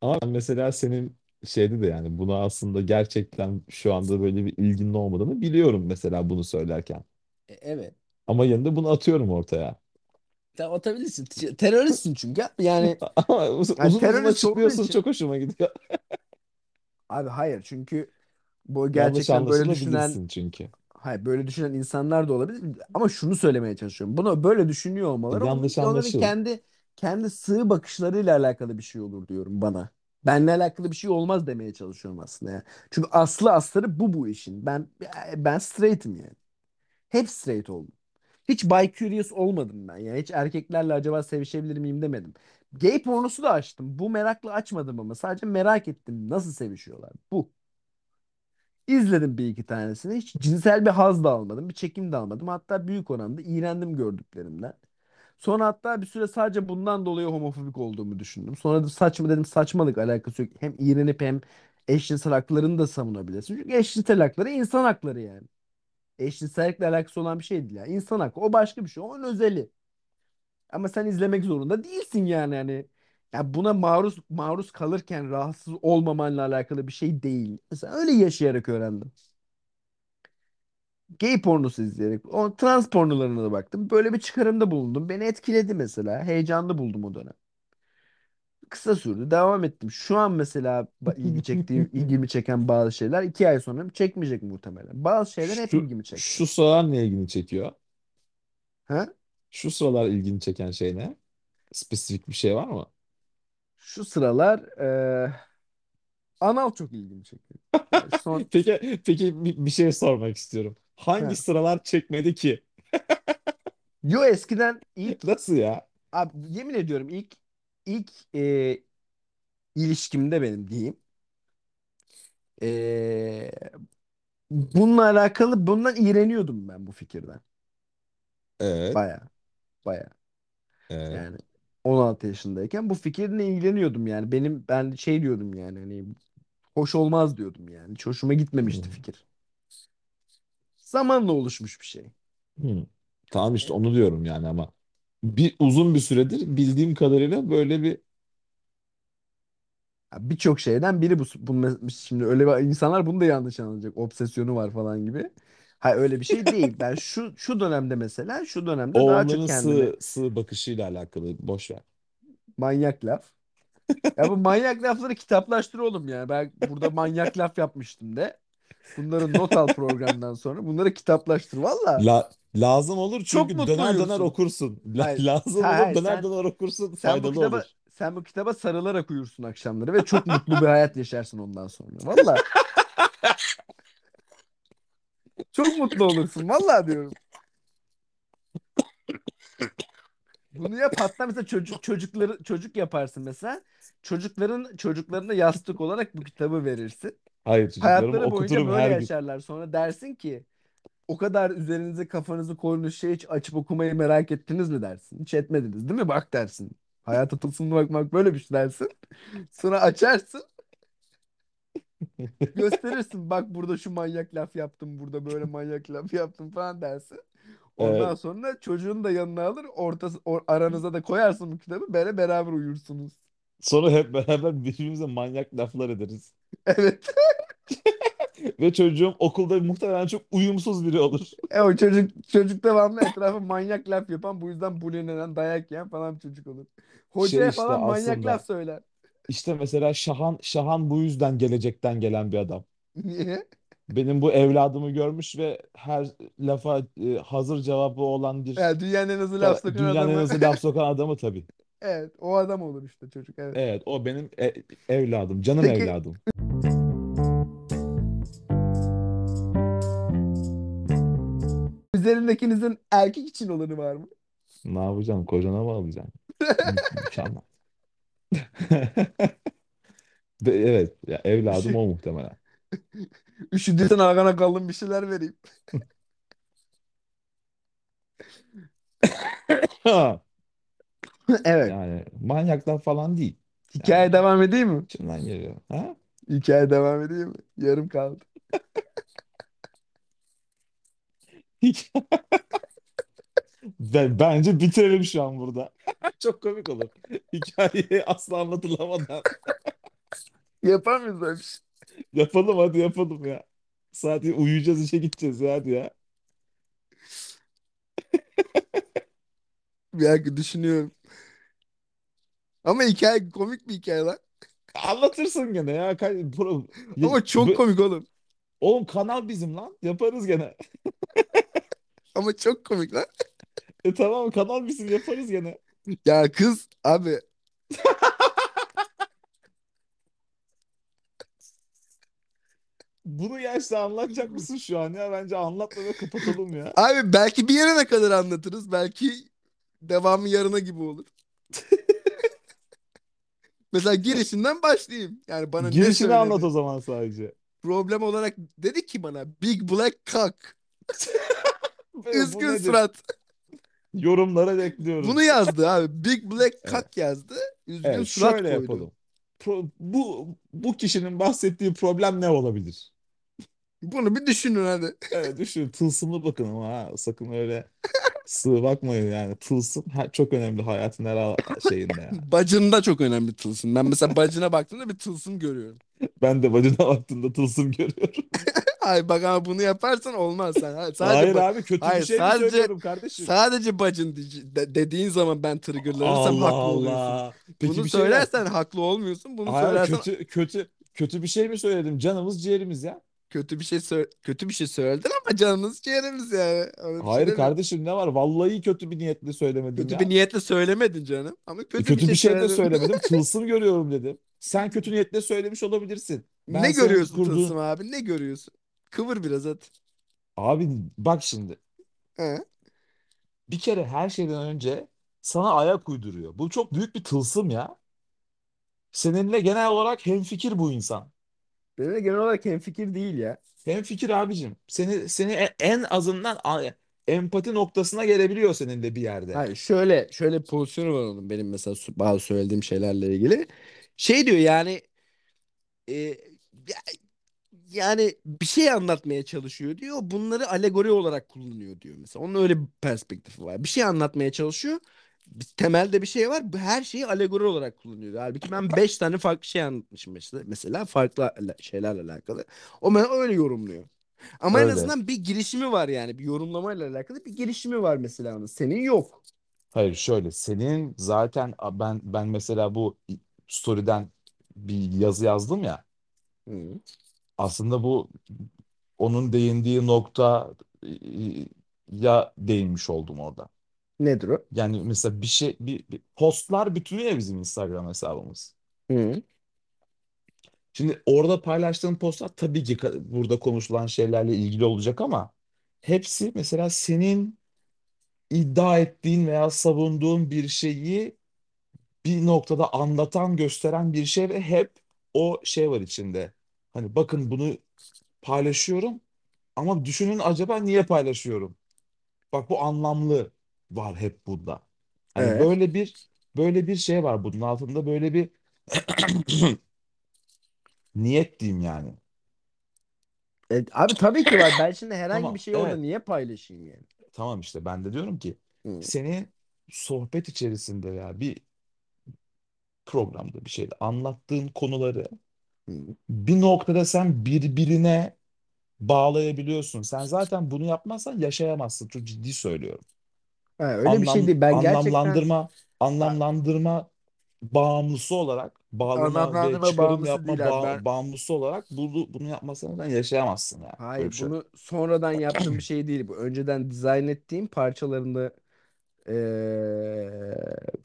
Ama mesela senin şeyde de yani buna aslında gerçekten şu anda böyle bir ilginin olmadığını biliyorum mesela bunu söylerken. E, evet. Ama yanında bunu atıyorum ortaya. Sen atabilirsin. Te- Teröristsin çünkü. Yani Ama uzun Yani uzun terörist açıklıyorsun olduğu için- çok hoşuma gidiyor. abi hayır çünkü bu Yanlış gerçekten böyle düşünen anlaşılabilirsin çünkü. hayır böyle düşünen insanlar da olabilir ama şunu söylemeye çalışıyorum. Bunu böyle düşünüyor olmaları Yanlış onların anlaşıl. kendi kendi sığ bakışlarıyla alakalı bir şey olur diyorum bana. Benle alakalı bir şey olmaz demeye çalışıyorum aslında ya. Çünkü aslı astarı bu bu işin. Ben ben straight'im yani. Hep straight oldum. Hiç bi-curious olmadım ben. Yani hiç erkeklerle acaba sevişebilir miyim demedim. Gay pornosu da açtım. Bu merakla açmadım ama sadece merak ettim. Nasıl sevişiyorlar? Bu. İzledim bir iki tanesini. Hiç cinsel bir haz da almadım. Bir çekim de almadım. Hatta büyük oranda iğrendim gördüklerimden. Sonra hatta bir süre sadece bundan dolayı homofobik olduğumu düşündüm. Sonra da saçma dedim saçmalık alakası yok. Hem iğrenip hem eşcinsel haklarını da savunabilirsin. Çünkü eşcinsel hakları insan hakları yani. Eşcinsellikle alakası olan bir şey değil ya. İnsan hakkı. O başka bir şey. Onun özeli. Ama sen izlemek zorunda değilsin yani yani. Ya buna maruz maruz kalırken rahatsız olmamanla alakalı bir şey değil. Mesela öyle yaşayarak öğrendim. Gay pornosu izleyerek. O trans pornolarına da baktım. Böyle bir çıkarımda bulundum. Beni etkiledi mesela. Heyecanlı buldum o dönem. Kısa sürdü. Devam ettim. Şu an mesela ilgi çektiğim, ilgimi çeken bazı şeyler iki ay sonra çekmeyecek muhtemelen. Bazı şeyler hep Şu, ilgimi çekti. şu sıralar ne ilgini çekiyor? Ha? Şu sıralar ilgini çeken şey ne? Spesifik bir şey var mı? Şu sıralar eee anal çok ilgimi çekiyor. Yani son Peki, peki bir, bir şey sormak istiyorum. Hangi ha. sıralar çekmedi ki? Yo eskiden ilk Nasıl ya? abi yemin ediyorum ilk ilk eee, ilişkimde benim diyeyim. Eee, bununla alakalı bundan iğreniyordum ben bu fikirden. Evet. Baya baya Evet. yani 16 yaşındayken bu fikirle ilgileniyordum yani. Benim ben şey diyordum yani hani hoş olmaz diyordum yani. Hiç hoşuma gitmemişti Hmm. fikir. Zamanla oluşmuş bir şey. Hmm. Tamam işte E, onu diyorum yani ama bir uzun bir süredir bildiğim kadarıyla böyle bir Ya Birçok şeyden biri bu. bu mes- şimdi öyle bir- insanlar bunu da yanlış anlayacak. Obsesyonu var falan gibi. Hayır öyle bir şey değil. Ben şu şu dönemde mesela şu dönemde o daha çok onların kendimi sığ sığ bakışıyla alakalı. Boş ver. manyak laf. Ya bu manyak lafları kitaplaştır oğlum ya. Ben burada manyak laf yapmıştım de. Bunları not al programdan sonra. Bunları kitaplaştır. Valla La, lazım olur çok çünkü mutlu döner döner uyursun. okursun. La, Hayır, lazım hayır, olur hayır. döner Sen döner okursun sen bu faydalı kitaba olur. sen bu kitaba sarılarak uyursun akşamları ve çok mutlu bir hayat yaşarsın ondan sonra. Valla çok mutlu olursun. Valla diyorum. Bunu yap hatta mesela çocuk çocukları çocuk yaparsın mesela. Çocukların çocuklarına yastık olarak bu kitabı verirsin. Hayır çocuklarımı Hayatları boyunca okuturum böyle her gün. yaşarlar. Sonra dersin ki o kadar üzerinize kafanızı koyduğunuz şey hiç açıp okumayı merak ettiniz mi dersin. Hiç etmediniz değil mi? Bak dersin. Hayata tılsımlı bakmak böyle bir şey dersin. Sonra açarsın gösterirsin. Bak burada şu manyak laf yaptım. Burada böyle manyak laf yaptım falan dersin. Ondan Evet. sonra çocuğunu da yanına alır. Ortası, or- aranıza da koyarsın bu kitabı. Böyle beraber uyursunuz. Sonra hep beraber birbirimize manyak laflar ederiz. Evet. Ve çocuğum okulda muhtemelen çok uyumsuz biri olur. E o çocuk çocuk devamlı etrafa manyak laf yapan bu yüzden bullilenen dayak yiyen falan bir çocuk olur. Şey Hocaya işte falan manyak laf aslında söyler. işte mesela Şahan Şahan bu yüzden gelecekten gelen bir adam. Niye? benim bu evladımı görmüş ve her lafa e, hazır cevabı olan bir Yani dünyanın en hızlı laf sokan dünyanın en adamı. hızlı laf sokan adamı tabii. Evet, o adam olur işte çocuk. Evet. Evet, o benim e- evladım, canım Peki evladım. üzerindekinizin erkek için olanı var mı? Ne yapacaksın? Kocana alacaksın? Mü- Mükemmel. Ve Evet, ya evladım Üşü, o muhtemelen. üşüdüysen arkana kalın bir şeyler vereyim. Evet. Yani manyaklar falan değil. Hikaye Yani devam edeyim mi? içimden geliyor. Ha? Hikaye devam edeyim mi? Yarım kaldı. Hiç. Ben, bence bitirelim şu an burada. Çok komik olur. Hikayeyi asla anlatılamadan. Yapar mıyız böyle bir şey? Yapalım hadi yapalım ya. Saat uyuyacağız işe gideceğiz ya hadi ya. Bir dakika düşünüyorum. Ama hikaye komik bir hikaye lan. Anlatırsın gene ya. Kay- pro- Ama çok Bu- komik oğlum. Oğlum kanal bizim lan. Yaparız gene. Ama çok komik lan. E tamam kanal bizim yaparız gene. Ya kız abi Bunu yaşta anlatacak mısın şu an ya? Bence anlatma ve kapatalım ya. abi belki bir yere ne kadar anlatırız. Belki devamı yarına gibi olur. Mesela girişinden başlayayım. Yani bana ne Girişini anlat söyledi? o zaman sadece. Problem olarak dedi ki bana Big Black Cock. Bu Üzgün nedir? surat. Yorumlara bekliyoruz. Bunu yazdı abi. Big Black Evet. Cock yazdı. Üzgün Evet, surat şöyle koydu. yapalım. Pro- bu bu kişinin bahsettiği problem ne olabilir? Bunu bir düşünün hadi. Evet düşün tılsımlı bakın ama ha, sakın öyle sığ bakmayın yani tılsım ha- çok önemli hayatın her al- şeyinde yani. Bacında çok önemli tılsım. Ben mesela bacına baktığımda bir tılsım görüyorum. Ben de bacına baktığımda tılsım görüyorum. Ay bak ama bunu yaparsan olmaz sen. Sadece Hayır ba- abi kötü Hayır, bir şey mi sadece- söylüyorum kardeşim? sadece bacın de- dediğin zaman ben triggerlanırsam Allah haklı oluyorsun. Allah. Peki Bunu bir şey söylersen haklı olmuyorsun. Bunu Hayır söylersen kötü kötü kötü bir şey mi söyledim? Canımız ciğerimiz ya. Kötü bir şey sö- kötü bir şey söyledin ama canınız ciğerimiz yani. Öyle bir şey Hayır demiyorum. kardeşim ne var? Vallahi kötü bir niyetle söylemedim Kötü ya. bir niyetle söylemedin canım. Ama kötü, E, kötü bir şey de söyledin. söylemedim. Tılsım görüyorum dedim. Sen kötü niyetle söylemiş olabilirsin. Ben Ne senin görüyorsun kurduğun- Tılsım abi? Ne görüyorsun? Kıvır biraz hadi. Abi bak şimdi. He. Bir kere her şeyden önce sana ayak uyduruyor. Bu çok büyük bir tılsım ya. Seninle genel olarak hemfikir bu insan. Benimle genel olarak hemfikir değil ya. Hemfikir abicim. Seni seni e- en azından a- empati noktasına gelebiliyor seninle bir yerde. Hayır şöyle şöyle bir pozisyonu var onun benim mesela su- bazı söylediğim şeylerle ilgili. Şey diyor yani e, ya- yani bir şey anlatmaya çalışıyor diyor. Bunları alegori olarak kullanıyor diyor mesela. Onun öyle bir perspektifi var. Bir şey anlatmaya çalışıyor. Temelde bir şey var. Her şeyi alegori olarak kullanıyor. Halbuki ben 5 tane farklı şey anlatmışım mesela. Mesela farklı şeylerle alakalı. O bana öyle yorumluyor. Ama en Öyle. azından bir girişimi var yani. Bir yorumlamayla alakalı bir girişimi var mesela onun. Senin yok. Hayır şöyle senin zaten ben ben mesela bu story'den bir yazı yazdım ya. Hı. Aslında bu onun değindiği nokta ya değinmiş oldum orada. Nedir o? Yani mesela bir şey bir, bir postlar bütünü ya bizim Instagram hesabımız. Hı. Şimdi orada paylaştığım postlar tabii ki burada konuşulan şeylerle ilgili olacak ama hepsi mesela senin iddia ettiğin veya savunduğun bir şeyi bir noktada anlatan, gösteren bir şey ve hep o şey var içinde. Hani bakın bunu paylaşıyorum ama düşünün acaba niye paylaşıyorum? Bak bu anlamlı var hep bunda. Hani Evet. böyle bir böyle bir şey var bunun altında böyle bir niyet diyeyim yani. E, abi tabii ki var. Ben şimdi herhangi Tamam, bir şeyi orada evet. niye paylaşayım yani? Tamam işte ben de diyorum ki Hı. seni sohbet içerisinde ya bir programda bir şeyde anlattığın konuları Hı. bir noktada sen birbirine bağlayabiliyorsun. Sen zaten bunu yapmazsan yaşayamazsın. Çok ciddi söylüyorum. Ha, öyle bir şey Anlam, değil. Ben gerçekten anlamlandırma, anlamlandırma bağımlısı olarak bağlama ve Anlamlandırma çıkarım bağımlısı yapma değil abi. Ben ba- bağımlısı olarak bunu, bunu yapmasından yaşayamazsın yani. Böyle bir hayır şey yok. bunu sonradan yaptığım bir şey değil bu. Önceden dizayn ettiğim parçalarında eee,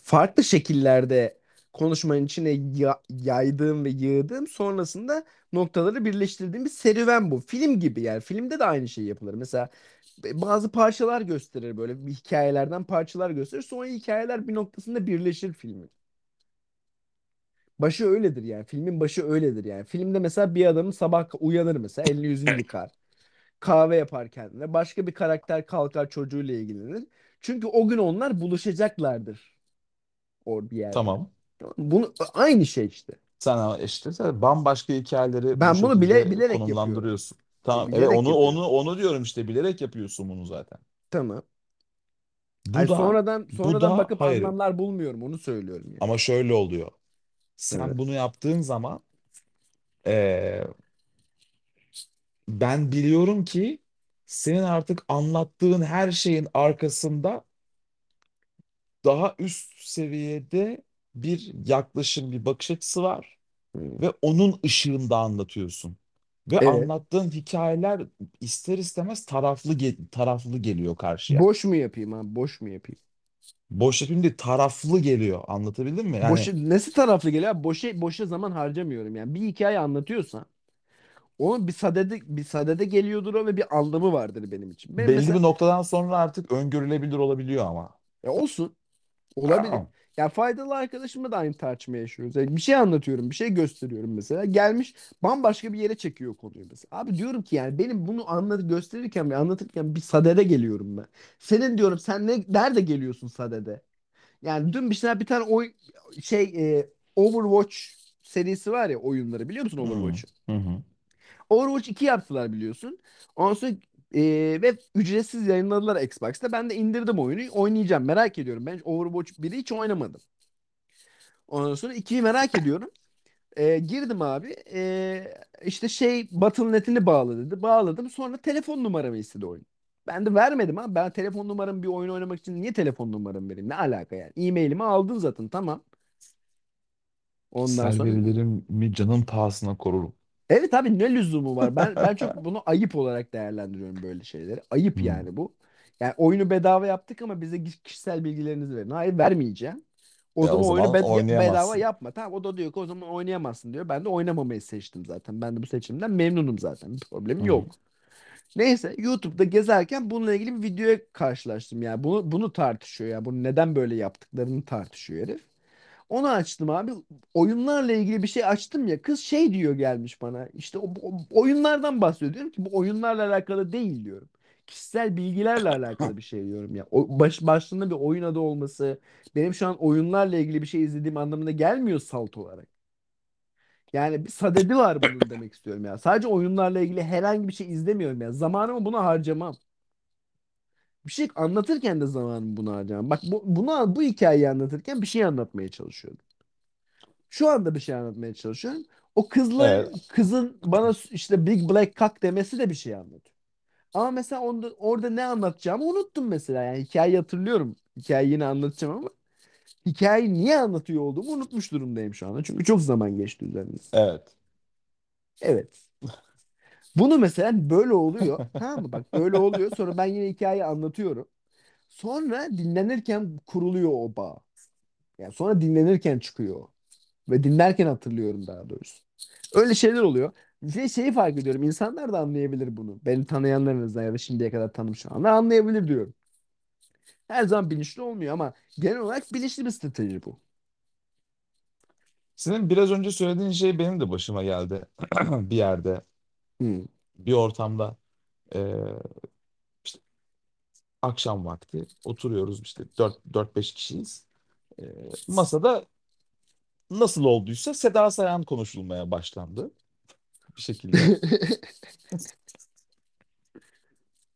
farklı şekillerde konuşmanın içine ya- yaydığım ve yığdığım sonrasında noktaları birleştirdiğim bir serüven bu. Film gibi yani. Filmde de aynı şey yapılır. Mesela bazı parçalar gösterir böyle bir hikayelerden parçalar gösterir. Sonra hikayeler bir noktasında birleşir filmin. Başı öyledir yani. Filmin başı öyledir yani. Filmde mesela bir adamın sabah uyanır mesela elini yüzünü yıkar. Kahve yapar kendine. Başka bir karakter kalkar çocuğuyla ilgilenir. Çünkü o gün onlar buluşacaklardır o bir yerde. Tamam. Bunu aynı şey işte. Sen ama işte sen bambaşka hikayeleri bu Ben bunu bile şekilde bilerek yapıyorum. konumlandırıyorsun. Tamam. Evet Bilerek onu yapıyorum. onu onu diyorum işte bilerek yapıyorsun bunu zaten. Tamam. Bu Hayır da sonradan bu sonradan da bakıp hayır anlamlar bulmuyorum. Onu söylüyorum yani. ama şöyle oluyor. Sen Evet. bunu yaptığın zaman eee, ben biliyorum ki senin artık anlattığın her şeyin arkasında daha üst seviyede bir yaklaşım, bir bakış açısı var Hmm. ve onun ışığında anlatıyorsun. Ve Evet. anlattığın hikayeler ister istemez taraflı ge- taraflı geliyor karşıya. Boş mu yapayım abi? Boş mu yapayım? Boş yapayım değil, taraflı geliyor. Anlatabildim mi? Yani Boşa, nesi taraflı geliyor? abi? Boşa, boşa zaman harcamıyorum yani. Bir hikaye anlatıyorsan onun bir sadede bir sadede geliyordur o ve bir anlamı vardır benim için. Benim belli mesela bir noktadan sonra artık öngörülebilir olabiliyor ama. ya olsun. Olabilir. Ya faydalı arkadaşımla da aynı tartışma yaşıyoruz. Yani bir şey anlatıyorum, bir şey gösteriyorum mesela. Gelmiş bambaşka bir yere çekiyor konuyu mesela. Abi diyorum ki yani benim bunu anlat gösterirken ve anlatırken bir sadede geliyorum ben. Senin diyorum sen ne nerede geliyorsun sadede? Yani dün bir şey bir tane oy şey e, Overwatch serisi var ya oyunları biliyor musun Hı Overwatch'u? hı hı. Overwatch 2 yaptılar biliyorsun. Ondan sonra e, ve ücretsiz yayınladılar Xbox'ta. Ben de indirdim oyunu. Oynayacağım. Merak ediyorum. Ben Overwatch 1'i hiç oynamadım. Ondan sonra 2'yi merak ediyorum. E, girdim abi. E, işte şey Battle.net'ini bağla dedi. Bağladım. Sonra telefon numaramı istedi oyun. Ben de vermedim ha. Ben telefon numaramı bir oyun oynamak için niye telefon numaramı vereyim? Ne alaka yani? E-mailimi aldın zaten tamam. Ondan sonra verilerimi canın pahasına korurum. Evet abi ne lüzumu var? Ben ben çok bunu ayıp olarak değerlendiriyorum böyle şeyleri. Ayıp Hmm. yani bu. Yani oyunu bedava yaptık ama bize kişisel bilgilerinizi verin. Hayır vermeyeceğim. O E, o zaman oyunu zaman bed- bedava oynayamazsın. yapma. Tamam o da diyor ki o zaman oynayamazsın diyor. Ben de oynamamayı seçtim zaten. Ben de bu seçimden memnunum zaten. Bir problemim Hı hı. yok. Neyse YouTube'da gezerken bununla ilgili bir videoya karşılaştım. Yani bunu bunu tartışıyor ya. Bunu neden böyle yaptıklarını tartışıyor herif. Onu açtım abi. Oyunlarla ilgili bir şey açtım ya. Kız şey diyor gelmiş bana. İşte o, oyunlardan bahsediyor. Diyorum ki bu oyunlarla alakalı değil diyorum. Kişisel bilgilerle alakalı bir şey diyorum ya. O baş, başlığında bir oyun adı olması benim şu an oyunlarla ilgili bir şey izlediğim anlamına gelmiyor salt olarak. Yani bir sadedi var bunun demek istiyorum ya. Sadece oyunlarla ilgili herhangi bir şey izlemiyorum ya. Zamanımı buna harcamam. Bir şey anlatırken de zamanımı buna harcamam. Bak bu, buna, bu hikayeyi anlatırken bir şey anlatmaya çalışıyorum. Şu anda bir şey anlatmaya çalışıyorum. O kızla Evet. kızın bana işte Big Black Cock demesi de bir şey anlatıyor. Ama mesela onda, orada ne anlatacağımı unuttum mesela. Yani hikayeyi hatırlıyorum. Hikayeyi yine anlatacağım ama hikayeyi niye anlatıyor olduğumu unutmuş durumdayım şu anda. Çünkü çok zaman geçti üzerinden. Evet. Evet. Bunu mesela böyle oluyor. Tamam mı? Bak böyle oluyor. Sonra ben yine hikayeyi anlatıyorum. Sonra dinlenirken kuruluyor o bağ. Yani sonra dinlenirken çıkıyor. Ve dinlerken hatırlıyorum daha doğrusu. Öyle şeyler oluyor. Ve şeyi fark ediyorum. İnsanlar da anlayabilir bunu. Beni tanıyanlar en azından ya da şimdiye kadar tanımış olanlar anlayabilir diyorum. Her zaman bilinçli olmuyor ama genel olarak bilinçli bir strateji bu. Senin biraz önce söylediğin şey benim de başıma geldi. Bir yerde, Hmm. bir ortamda e, işte akşam vakti oturuyoruz işte 4-5 kişiyiz. E, masada nasıl olduysa Seda Sayan konuşulmaya başlandı bir şekilde.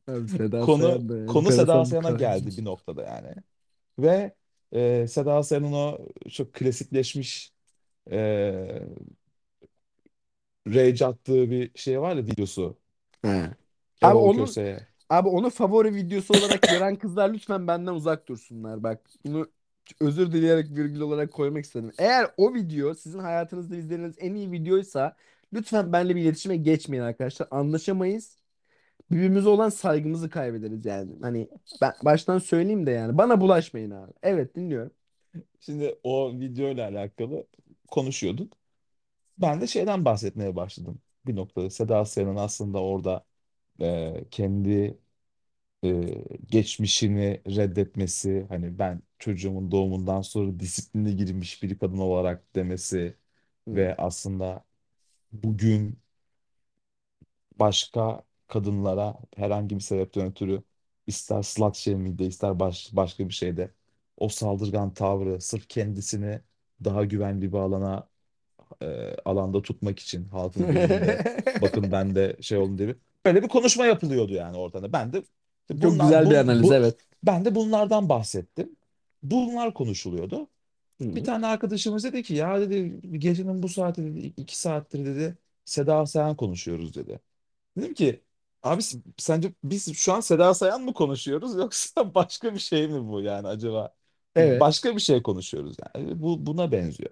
Abi Seda Konu Sayan da konu Seda enteresan bir Sayan'a karakter. geldi bir noktada yani. Ve e, Seda Sayan'ın o çok klasikleşmiş e, rage attığı bir şey var ya videosu. He. Abi Erol onun Köse'ye. abi onu favori videosu olarak gören kızlar lütfen benden uzak dursunlar. Bak bunu özür dileyerek virgül olarak koymak istedim. Eğer o video sizin hayatınızda izlediğiniz en iyi videoysa lütfen benimle bir iletişime geçmeyin arkadaşlar. Anlaşamayız. Birbirimize olan saygımızı kaybederiz yani. Hani ben baştan söyleyeyim de yani. Bana bulaşmayın abi. Evet dinliyorum. Şimdi o videoyla alakalı konuşuyorduk. Ben de şeyden bahsetmeye başladım bir noktada. Seda Sayan'ın aslında orada e, kendi e, geçmişini reddetmesi, hani ben çocuğumun doğumundan sonra disipline girmiş bir kadın olarak demesi ve aslında bugün başka kadınlara herhangi bir sebepten ötürü ister slut shaming'de ister baş, başka bir şeyde o saldırgan tavrı sırf kendisini daha güvenli bir alana e, alanda tutmak için halkın gözünde bakın ben de şey oldum diye bir böyle bir konuşma yapılıyordu yani ortada. Ben de Çok bunlar güzel bir bu, analiz bu evet. ben de bunlardan bahsettim. Bunlar konuşuluyordu. Bir Hı. tane arkadaşımız dedi ki ya dedi gecenin bu saati dedi iki saattir dedi Seda Sayan konuşuyoruz dedi. Dedim ki abi s- sence biz şu an Seda Sayan mı konuşuyoruz yoksa başka bir şey mi bu yani acaba? Evet. Başka bir şey konuşuyoruz yani. Bu buna benziyor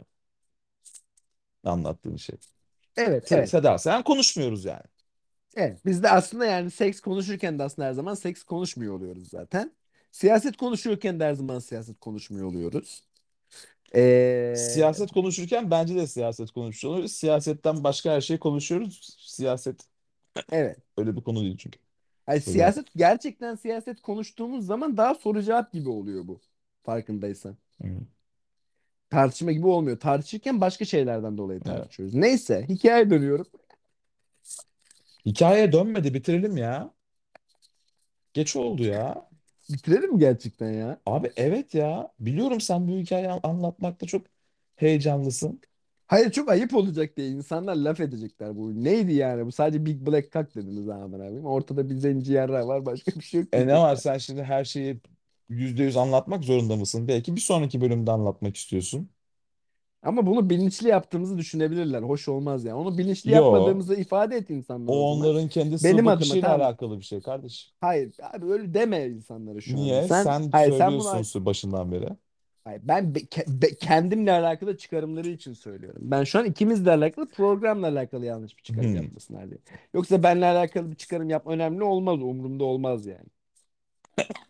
anlattığın şey. Evet Se- evet. Seda Sayan konuşmuyoruz yani. Evet. Biz de aslında yani seks konuşurken de aslında her zaman seks konuşmuyor oluyoruz zaten. Siyaset konuşuyorken de her zaman siyaset konuşmuyor oluyoruz. Ee, Siyaset konuşurken bence de siyaset konuşuyoruz. Siyasetten başka her şey konuşuyoruz. Siyaset evet. öyle bir konu değil çünkü. Yani siyaset gerçekten siyaset konuştuğumuz zaman daha soru cevap gibi oluyor bu. Farkındaysan. Hı. Tartışma gibi olmuyor. Tartışırken başka şeylerden dolayı Evet. tartışıyoruz. Neyse hikaye dönüyorum. Hikayeye dönmedi bitirelim ya. Geç oldu ya. Bitirelim mi gerçekten ya? Abi evet ya. Biliyorum sen bu hikayeyi an- anlatmakta çok heyecanlısın. Hayır çok ayıp olacak diye insanlar laf edecekler bu. Neydi yani? Bu sadece Big Black Cock dediniz aman abim. Ortada bir zenci yarrağı var başka bir şey yok E ne var sen şimdi her şeyi yüzde yüz anlatmak zorunda mısın? Belki bir sonraki bölümde anlatmak istiyorsun. Ama bunu bilinçli yaptığımızı düşünebilirler. Hoş olmaz yani. Onu bilinçli Yo, yapmadığımızı ifade et insanlara o o zaman. onların kendi Benim adıma bakışıyla tamam. alakalı bir şey kardeşim. Hayır abi öyle deme insanlara şu anda. Niye? Sen Sen hayır sen bunu söylüyorsun başından beri. hayır, ben be- ke- be- kendimle alakalı çıkarımları için söylüyorum. Ben şu an ikimizle alakalı programla alakalı yanlış bir çıkarım Hmm. yapmasınlar diye. Yoksa benimle alakalı bir çıkarım yap önemli olmaz. Umurumda olmaz yani.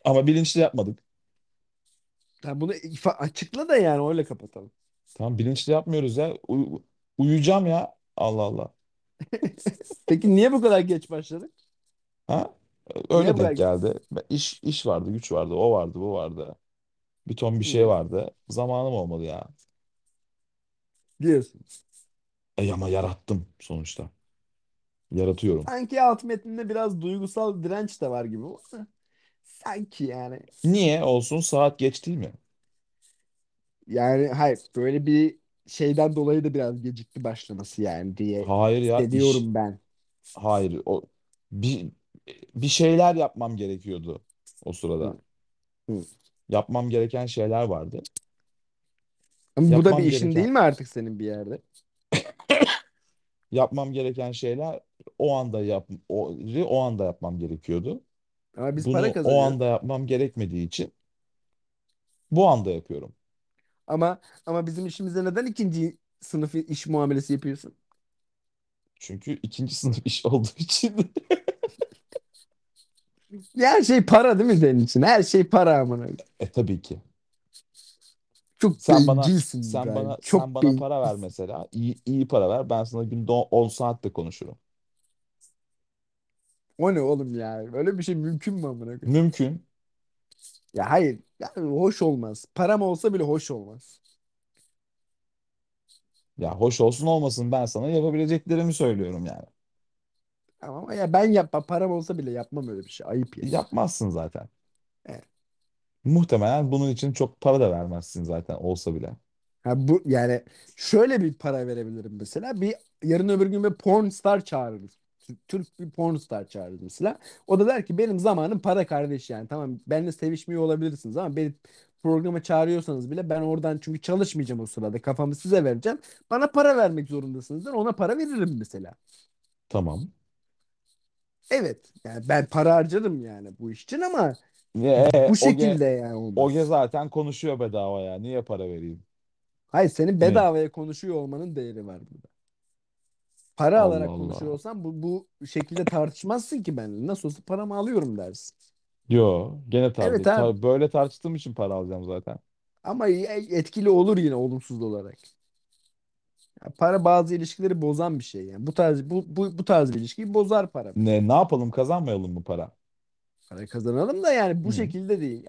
Ama bilinçli yapmadık. Ha, bunu ifa- açıkla da yani öyle kapatalım. Tamam bilinçli yapmıyoruz ya. Uy- uyuyacağım ya. Allah Allah. Peki niye bu kadar geç başladık? Ha? Niye Öyle bu kadar denk geldi. Ben- İş, iş vardı, güç vardı, o vardı, bu vardı. Bir ton bir şey Hmm, vardı. Zamanım olmadı ya. diyorsun? E ama yarattım sonuçta. Yaratıyorum. Sanki alt metninde biraz duygusal direnç de var gibi sanki yani. Niye olsun saat geç değil mi? Yani hayır böyle bir şeyden dolayı da biraz gecikti başlaması yani diye Hayır ya iş. hissediyorum ben. Hayır o bir bir şeyler yapmam gerekiyordu o Hı, sırada. hı. Yapmam gereken şeyler vardı. Ama bu da bir Yapmam işin değil gereken mi artık senin bir yerde? yapmam gereken şeyler o anda yap o, o anda yapmam gerekiyordu. Ama biz Bunu para o kazanıyoruz. anda yapmam gerekmediği için bu anda yapıyorum. Ama ama bizim işimize neden ikinci sınıf iş muamelesi yapıyorsun? Çünkü ikinci sınıf iş olduğu için. Her şey para değil mi senin için? Her şey para amına. koyayım. E tabii ki. Çok Sen bana bencilsin sen İbrahim. bana sen Çok bana para ver bencilsin. mesela. İyi, iyi para ver. Ben sana günde 10 saat de konuşurum. O ne oğlum ya? Öyle bir şey mümkün mü amına koyayım? Mümkün. Ya hayır. Yani hoş olmaz. Param olsa bile hoş olmaz. Ya hoş olsun olmasın ben sana yapabileceklerimi söylüyorum yani. Ama ya ben yapma param olsa bile yapmam öyle bir şey. Ayıp ya. Yapmazsın zaten. Evet. Muhtemelen bunun için çok para da vermezsin zaten olsa bile. Ha bu yani şöyle bir para verebilirim mesela. Bir yarın öbür gün bir porn star çağırırız. Tü- Türk bir porn star çağırırız mesela. O da der ki benim zamanım para kardeş yani. Tamam benimle sevişmiyor olabilirsiniz ama beni programa çağırıyorsanız bile ben oradan çünkü çalışmayacağım o sırada. Kafamı size vereceğim. Bana para vermek zorundasınız der. Ona para veririm mesela. Tamam. Evet. Yani ben para harcadım yani bu iş için ama Ee, Bu Oge, şekilde yani olmaz. Oge zaten konuşuyor bedava ya. Niye para vereyim? Hayır senin Ne? bedavaya konuşuyor olmanın değeri var burada. Para Allah alarak konuşuyor Allah. olsan bu, bu şekilde tartışmazsın ki benimle. Nasıl olsa paramı alıyorum dersin. Yo, gene tar Evet abi. böyle tartıştığım için para alacağım zaten. Ama etkili olur yine olumsuz olarak. Ya para bazı ilişkileri bozan bir şey yani. Bu tarz bu, bu, bu tarz bir ilişkiyi bozar para. Ne ne yapalım kazanmayalım mı para? Para kazanalım da yani bu Hı. şekilde değil.